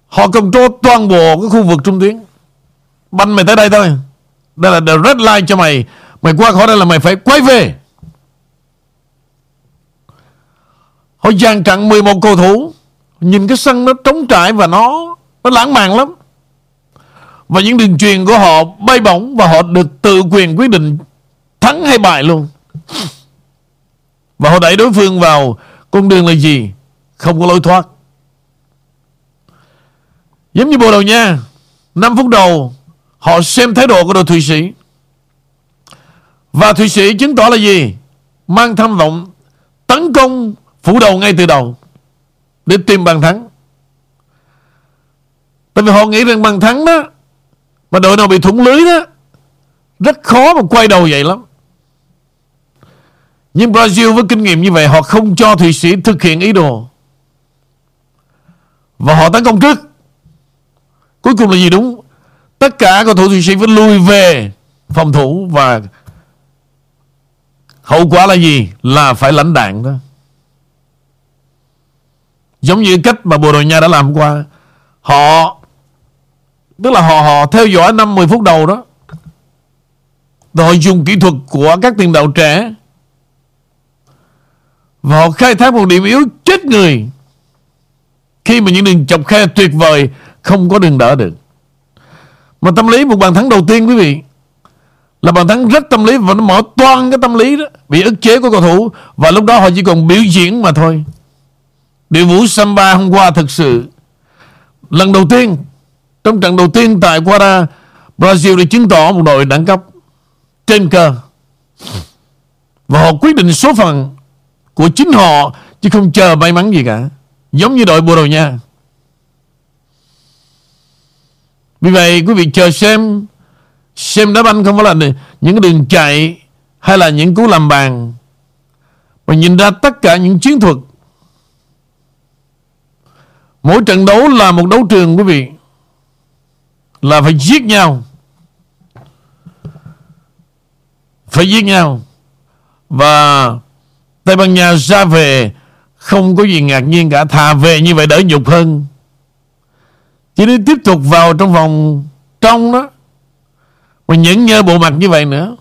Họ control toàn bộ cái khu vực trung tuyến. Banh mày tới đây thôi. Đây là the red line cho mày. Mày qua khỏi đây là mày phải quay về. Họ dàn trận 11 cầu thủ. Nhìn cái sân nó trống trải Và nó nó lãng mạn lắm. Và những đường truyền của họ bay bổng Và họ được tự quyền quyết định Thắng hay bại luôn. Và họ đẩy đối phương vào Con đường là gì? Không có lối thoát. Giống như Bồ Đào Nha 5 phút đầu, Họ xem thái độ của đội Thụy Sĩ. Và Thụy Sĩ chứng tỏ là gì? Mang tham vọng, Tấn công phủ đầu ngay từ đầu, Để tìm bàn thắng. Tại vì họ nghĩ rằng bàn thắng đó, Mà đội nào bị thủng lưới đó, Rất khó mà quay đầu vậy lắm. Nhưng Brazil với kinh nghiệm như vậy, Họ không cho Thụy Sĩ thực hiện ý đồ. Và họ tấn công trước. Cuối cùng là gì đúng? Tất cả cầu thủ Thụy Sĩ phải lùi về phòng thủ và hậu quả là gì? Là phải lãnh đạn đó. Giống như cách mà Bồ Đào Nha đã làm qua. Họ, tức là họ họ theo dõi 5 10 phút đầu đó. Rồi họ dùng kỹ thuật của các tiền đạo trẻ. Và họ khai thác một điểm yếu chết người. Khi mà những đường chọc khe tuyệt vời không có đường đỡ được. Mà tâm lý một bàn thắng đầu tiên, quý vị, Là bàn thắng rất tâm lý Và nó mở toan cái tâm lý đó, Bị ức chế của cầu thủ. Và lúc đó họ chỉ còn biểu diễn mà thôi. Điều vũ Samba hôm qua thực sự lần đầu tiên, trong trận đầu tiên tại Guara, Brazil đã chứng tỏ một đội đẳng cấp trên cơ. Và họ quyết định số phận của chính họ, chứ không chờ may mắn gì cả. Giống như đội Bồ Đào Nha. Vì vậy, quý vị chờ xem xem đá banh không phải là những cái đường chạy hay là những cú làm bàn, mà nhìn ra tất cả những chiến thuật mỗi trận đấu là một đấu trường, quý vị. Là phải giết nhau. Phải giết nhau. Và Tây Ban Nha ra về, không có gì ngạc nhiên cả. Thà về như vậy đỡ nhục hơn. Chỉ để tiếp tục vào trong vòng trong đó. Mà nhẫn nhơ bộ mặt như vậy nữa.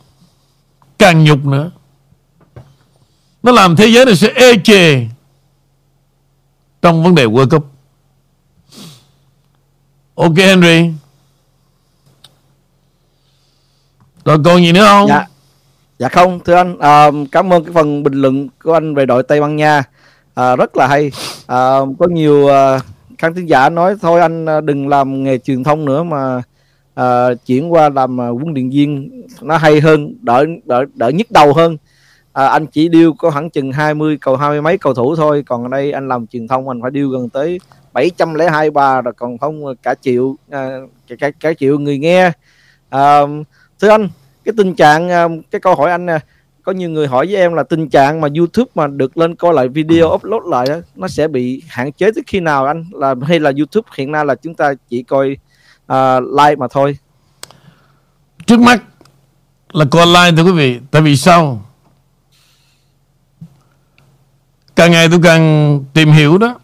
Càng nhục nữa. Nó làm thế giới này sẽ ê chề trong vấn đề World Cup ok Henry. Rồi còn gì nữa không? Dạ. Dạ không thưa anh. À, cảm ơn cái phần bình luận của anh về đội Tây Ban Nha. À, rất là hay. À, có nhiều à, khán thính giả nói thôi anh à, đừng làm nghề truyền thông nữa mà à, chuyển qua làm quân huấn luyện viên. Nó hay hơn đỡ đỡ đỡ nhức đầu hơn. À, anh chỉ điêu có khoảng chừng 20 cầu hai mươi mấy cầu thủ thôi. Còn ở đây anh làm truyền thông anh phải điêu gần tới 702 ba rồi còn không cả triệu à, cả, cả, cả triệu người nghe. À, thưa anh cái tình trạng à, cái câu hỏi anh nè có nhiều người hỏi với em là tình trạng mà YouTube mà được lên coi lại video ừ. upload lại đó, nó sẽ bị hạn chế tới khi nào anh? Là hay là YouTube hiện nay là chúng ta chỉ coi uh, like mà thôi? Trước mắt là coi like thưa quý vị tại vì sao? Càng ngày tôi càng tìm hiểu đó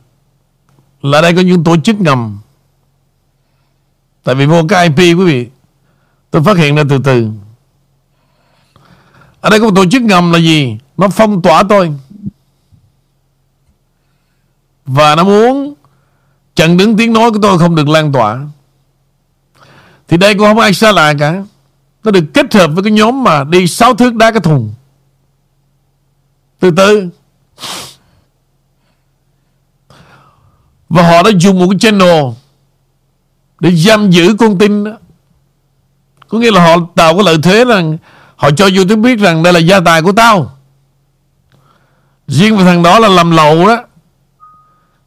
là đây có những tổ chức ngầm. Tại vì vô cái IP quý vị, tôi phát hiện ra từ từ. Ở đây có một tổ chức ngầm là gì? Nó phong tỏa tôi. Và nó muốn chặn đứng tiếng nói của tôi không được lan tỏa. Thì đây cũng không ai xa lạ cả. Nó được kết hợp với cái nhóm mà đi sáu thước đá cái thùng. Từ từ và họ đã dùng một cái channel để giam giữ con tin đó. Có nghĩa là họ tạo cái lợi thế rằng Họ cho YouTube biết rằng đây là gia tài của tao. Riêng về thằng đó là làm lậu đó.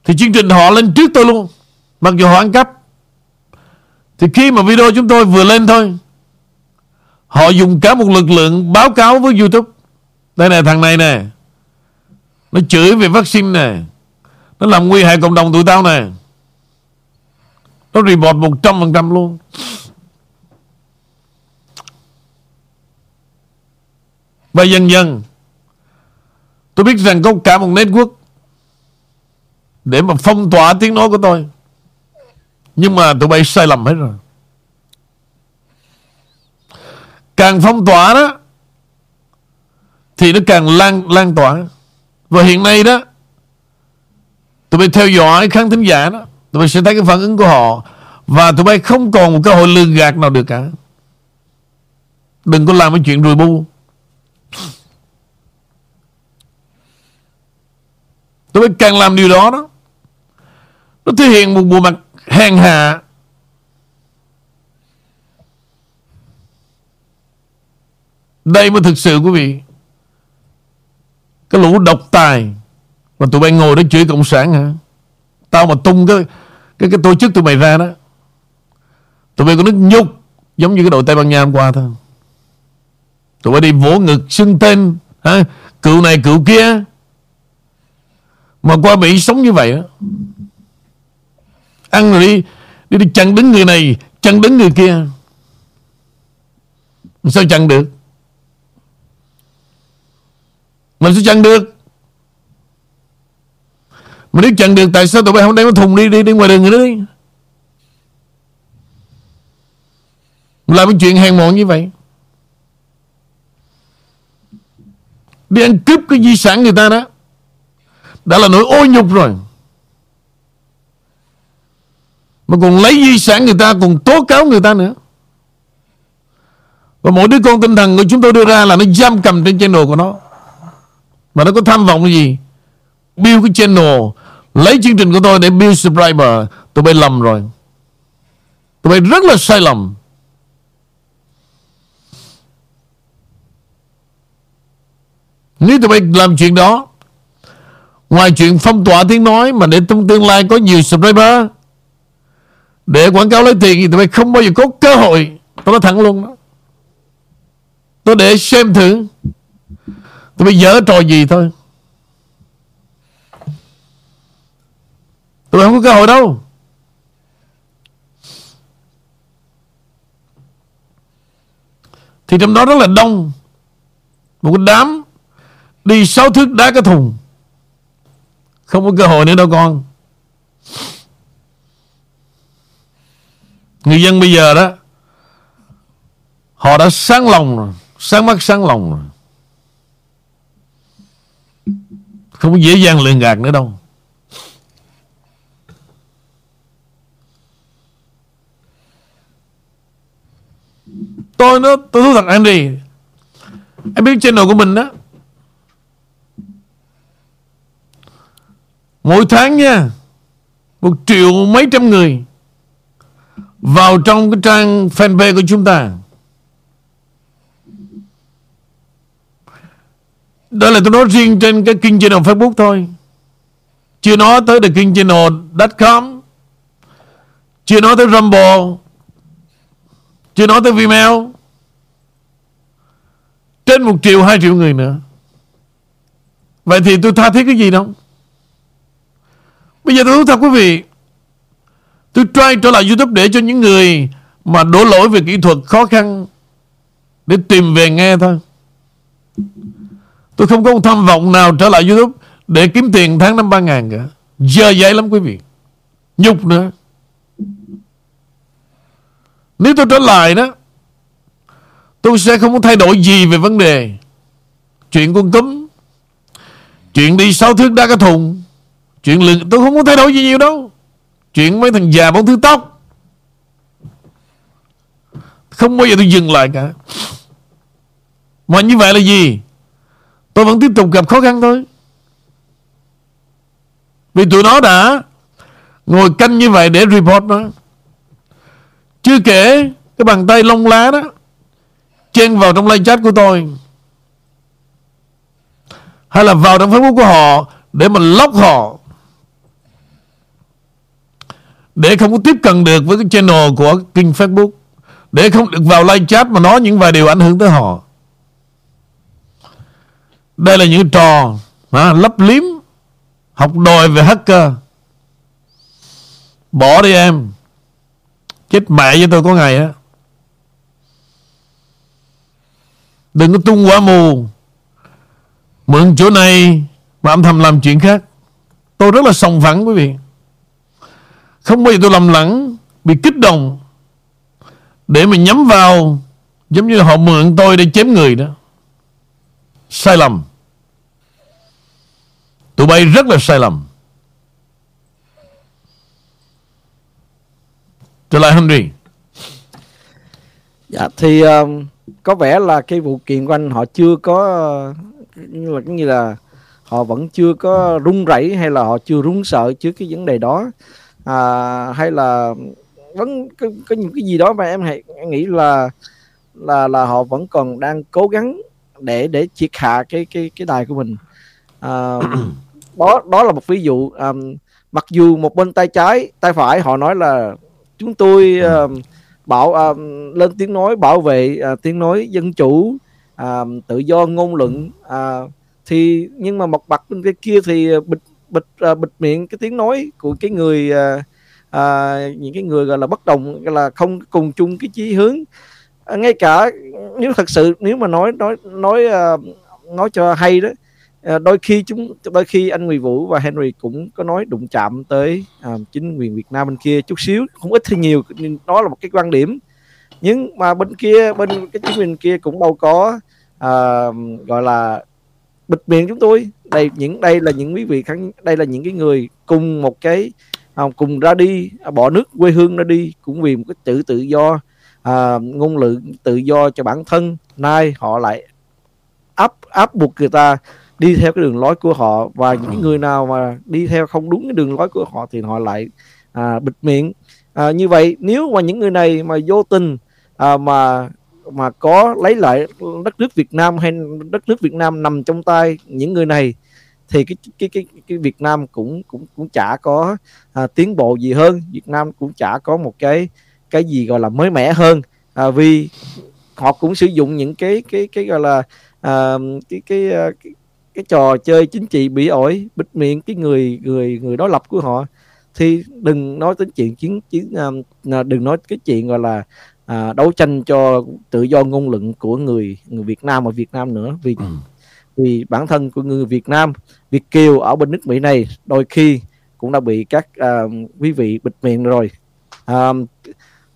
Thì chương trình họ lên trước tôi luôn. Mặc dù họ ăn cắp. Thì khi mà video chúng tôi vừa lên thôi, Họ dùng cả một lực lượng báo cáo với YouTube. Đây này thằng này nè. Nó chửi về vaccine nè. Nó làm nguy hại cộng đồng tụi tao nè Nó report 100% luôn. Và dần dần, Tôi biết rằng có cả một network Để mà phong tỏa tiếng nói của tôi. Nhưng mà tụi bay sai lầm hết rồi. Càng phong tỏa đó, Thì nó càng lan lan tỏa. Và hiện nay đó Tụi bay theo dõi khán thính giả đó. Tụi bay sẽ thấy cái phản ứng của họ. Và tụi bay không còn một cơ hội lường gạt nào được cả. Đừng có làm cái chuyện rùi bu. Tụi bay càng làm điều đó đó, Nó thể hiện một bộ mặt hèn hạ. Đây mới thực sự, quý vị, Cái lũ độc tài. Mà tụi bay ngồi đó chửi Cộng sản hả? Tao mà tung cái Cái cái tổ chức tụi mày ra đó, Tụi bay có nước nhục Giống như cái đội Tây Ban Nha hôm qua thôi. Tụi bay đi vỗ ngực xưng tên, hả? Cựu này cựu kia. Mà qua Mỹ sống như vậy đó. Ăn rồi đi Đi đi chặn đứng người này, Chặn đứng người kia. Sao chặn được? Mình sẽ chặn được? Mà nếu chặn được Tại sao tụi bay không đem cái thùng đi Đi đi ngoài đường nữa đi? Làm cái chuyện hèn mọn như vậy. Đi ăn cướp cái di sản người ta đó, đã là nỗi ô nhục rồi. Mà còn lấy di sản người ta, Còn tố cáo người ta nữa. Và mỗi đứa con tinh thần của chúng tôi đưa ra Là nó giam cầm trên channel của nó. Mà nó có tham vọng gì? Build cái channel. Lấy chương trình của tôi để build subscriber. Tụi bay lầm rồi. Tụi bay rất là sai lầm. Nếu tụi bay làm chuyện đó, ngoài chuyện phong tỏa tiếng nói mà để trong tương lai có nhiều subscriber, để quảng cáo lấy tiền thì tụi bay không bao giờ có cơ hội. Tôi nói thẳng luôn đó. Tôi để xem thử. Tụi bay dở trò gì thôi. Tụi không có cơ hội đâu. Thì trong đó rất là đông. Một cái đám Đi sáu thước đá cái thùng. Không có cơ hội nữa đâu con. Người dân bây giờ đó, Họ đã sáng lòng rồi, Sáng mắt sáng lòng rồi. Không dễ dàng lường gạt nữa đâu. Tôi nó tôi thú thật anh đi Em biết channel của mình đó. Mỗi tháng nha, Một triệu mấy trăm người Vào trong cái trang fanpage của chúng ta. Đó là tôi nói riêng trên cái kênh channel Facebook thôi. Chưa nói tới the kênh channel.com Chưa nói tới Rumble chưa nói tới Vimeo. Trên một triệu, hai triệu người nữa. Vậy thì tôi tha thiết cái gì đâu? Bây giờ tôi thú thật quý vị, Tôi try trở lại YouTube để cho những người Mà đổ lỗi về kỹ thuật khó khăn Để tìm về nghe thôi. Tôi không có một tham vọng nào trở lại YouTube Để kiếm tiền tháng năm ba ngàn cả. Giờ dậy lắm quý vị. Nhục nữa nếu tôi trở lại đó Tôi sẽ không có thay đổi gì về vấn đề Chuyện con cấm, Chuyện đi sáu thước đá cái thùng Chuyện lượng tôi không có thay đổi gì nhiều đâu. Chuyện mấy thằng già bóng thứ tóc. Không bao giờ tôi dừng lại cả. Mà như vậy là gì? Tôi vẫn tiếp tục gặp khó khăn thôi. Vì tụi nó đã Ngồi canh như vậy để report nó chưa kể Cái bàn tay lông lá đó Chen vào trong live chat của tôi. Hay là vào trong Facebook của họ Để mà lóc họ. Để không có tiếp cận được Với cái channel của kênh Facebook. Để không được vào live chat Mà nói những vài điều ảnh hưởng tới họ. Đây là những trò à, Lấp liếm Học đòi về hacker. Bỏ đi em. Chết mẹ với tôi có ngày á. Đừng có tung quả mù. Mượn chỗ này Mà âm thầm làm chuyện khác. Tôi rất là sòng phẳng quý vị. Không bao giờ tôi lầm lẫn, Bị kích động. Để mà nhắm vào, Giống như họ mượn tôi để chém người đó. Sai lầm. Tụi bay rất là sai lầm. Trở lại Henry. Dạ thì uh, có vẻ là cái vụ kiện của anh họ chưa có như là như là họ vẫn chưa có run rẩy hay là họ chưa run sợ trước cái vấn đề đó. À, hay là vẫn có, có những cái gì đó mà em hãy nghĩ là là là họ vẫn còn đang cố gắng để để triệt hạ cái cái cái đài của mình. À, đó đó là một ví dụ. Um, mặc dù một bên tay trái tay phải họ nói là chúng tôi uh, bảo uh, lên tiếng nói bảo vệ uh, tiếng nói dân chủ uh, tự do ngôn luận uh, thì nhưng mà một mặt bên cái kia thì bịt bịt uh, bịt miệng cái tiếng nói của cái người uh, uh, những cái người gọi là bất đồng là không cùng chung cái chí hướng. Uh, ngay cả nếu thật sự nếu mà nói nói nói uh, nói cho hay đó Ờ, đôi khi chúng đôi khi anh Nguyễn Vũ và Henry cũng có nói đụng chạm tới à, chính quyền Việt Nam bên kia chút xíu không ít thì nhiều nhưng đó là một cái quan điểm. Nhưng mà bên kia bên cái chính quyền kia cũng đâu có à, gọi là bịt miệng chúng tôi. Đây những đây là những quý vị khán đây là những cái người cùng một cái à, cùng ra đi à, bỏ nước quê hương ra đi cũng vì một cái tự tự do à, ngôn luận tự do cho bản thân. Nay họ lại áp áp buộc người ta đi theo cái đường lối của họ và những người nào mà đi theo không đúng cái đường lối của họ thì họ lại à, bịt miệng. À, như vậy nếu mà những người này mà vô tình à, mà mà có lấy lại đất nước Việt Nam hay đất nước Việt Nam nằm trong tay những người này thì cái cái cái cái Việt Nam cũng cũng cũng chả có à, tiến bộ gì hơn. Việt Nam cũng chả có một cái cái gì gọi là mới mẻ hơn. À, vì họ cũng sử dụng những cái cái cái gọi là à, cái, cái, cái cái trò chơi chính trị bị ổi bịt miệng cái người người người đối lập của họ thì đừng nói đến chuyện chiến chiến à, đừng nói cái chuyện gọi là à, đấu tranh cho tự do ngôn luận của người người Việt Nam ở Việt Nam nữa. Vì ừ. vì bản thân của người Việt Nam Việt kiều ở bên nước Mỹ này đôi khi cũng đã bị các à, quý vị bịt miệng rồi. À,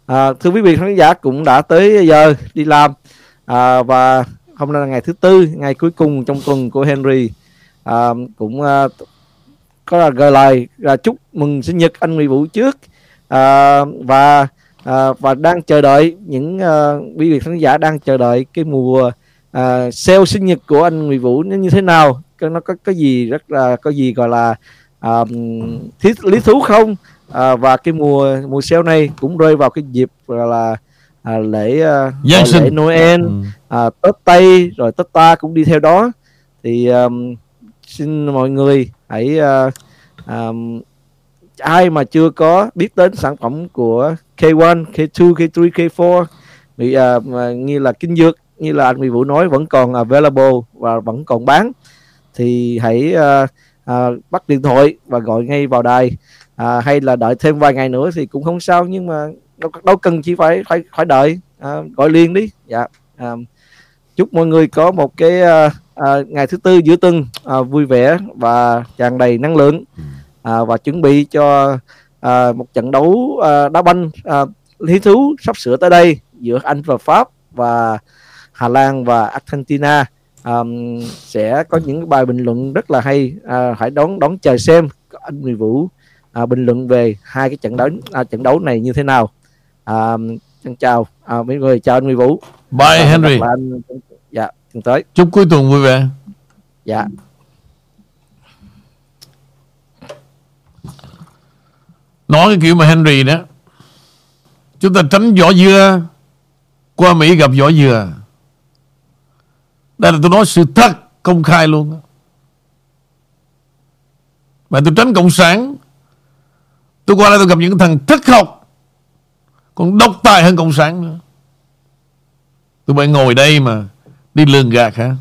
à, thưa quý vị khán giả cũng đã tới giờ đi làm. À, và hôm nay là ngày thứ tư ngày cuối cùng trong tuần của Henry. À, cũng à, có là gửi lời là chúc mừng sinh nhật anh Nguyễn Vũ trước. À, và à, và đang chờ đợi những uh, quý vị khán giả đang chờ đợi cái mùa uh, sale sinh nhật của anh Nguyễn Vũ nó như thế nào nó có cái gì rất là có gì gọi là uh, thiết lý thú không? Uh, và cái mùa mùa sale này cũng rơi vào cái dịp là à, lễ uh, lễ Noel. Ừ à, Tết Tây rồi Tết ta cũng đi theo đó. Thì um, xin mọi người hãy uh, um, ai mà chưa có biết đến sản phẩm của K1, K2, K3, K4 bị uh, như là kinh dược như là anh Mỹ Vũ nói vẫn còn available và vẫn còn bán thì hãy uh, uh, bắt điện thoại và gọi ngay vào đài. Uh, hay là đợi thêm vài ngày nữa thì cũng không sao nhưng mà đâu, đâu cần chỉ phải phải phải đợi. Uh, gọi liền đi. Dạ uh, chúc mọi người có một cái uh, uh, ngày thứ tư giữa tuần uh, vui vẻ và tràn đầy năng lượng. Uh, và chuẩn bị cho uh, một trận đấu uh, đá banh uh, lý thú sắp sửa tới đây giữa Anh và Pháp và Hà Lan và Argentina. Um, sẽ có những bài bình luận rất là hay. Uh, hãy đón đón chờ xem anh Nguyễn Vũ uh, bình luận về hai cái trận đấu uh, trận đấu này như thế nào. Uh, chào uh, mấy người chào anh Nguyễn Vũ bye Henry. anh, dạ tuần tới. Chúc cuối tuần vui vẻ. Dạ. Nói cái kiểu mà Henry đó chúng ta tránh vỏ dưa qua Mỹ gặp vỏ dừa. Đây là tôi nói sự thật công khai luôn mà tôi tránh cộng sản tôi qua đây tôi gặp những thằng thất học còn độc tài hơn cộng sản nữa tụi bay ngồi đây mà đi lường gạt hả?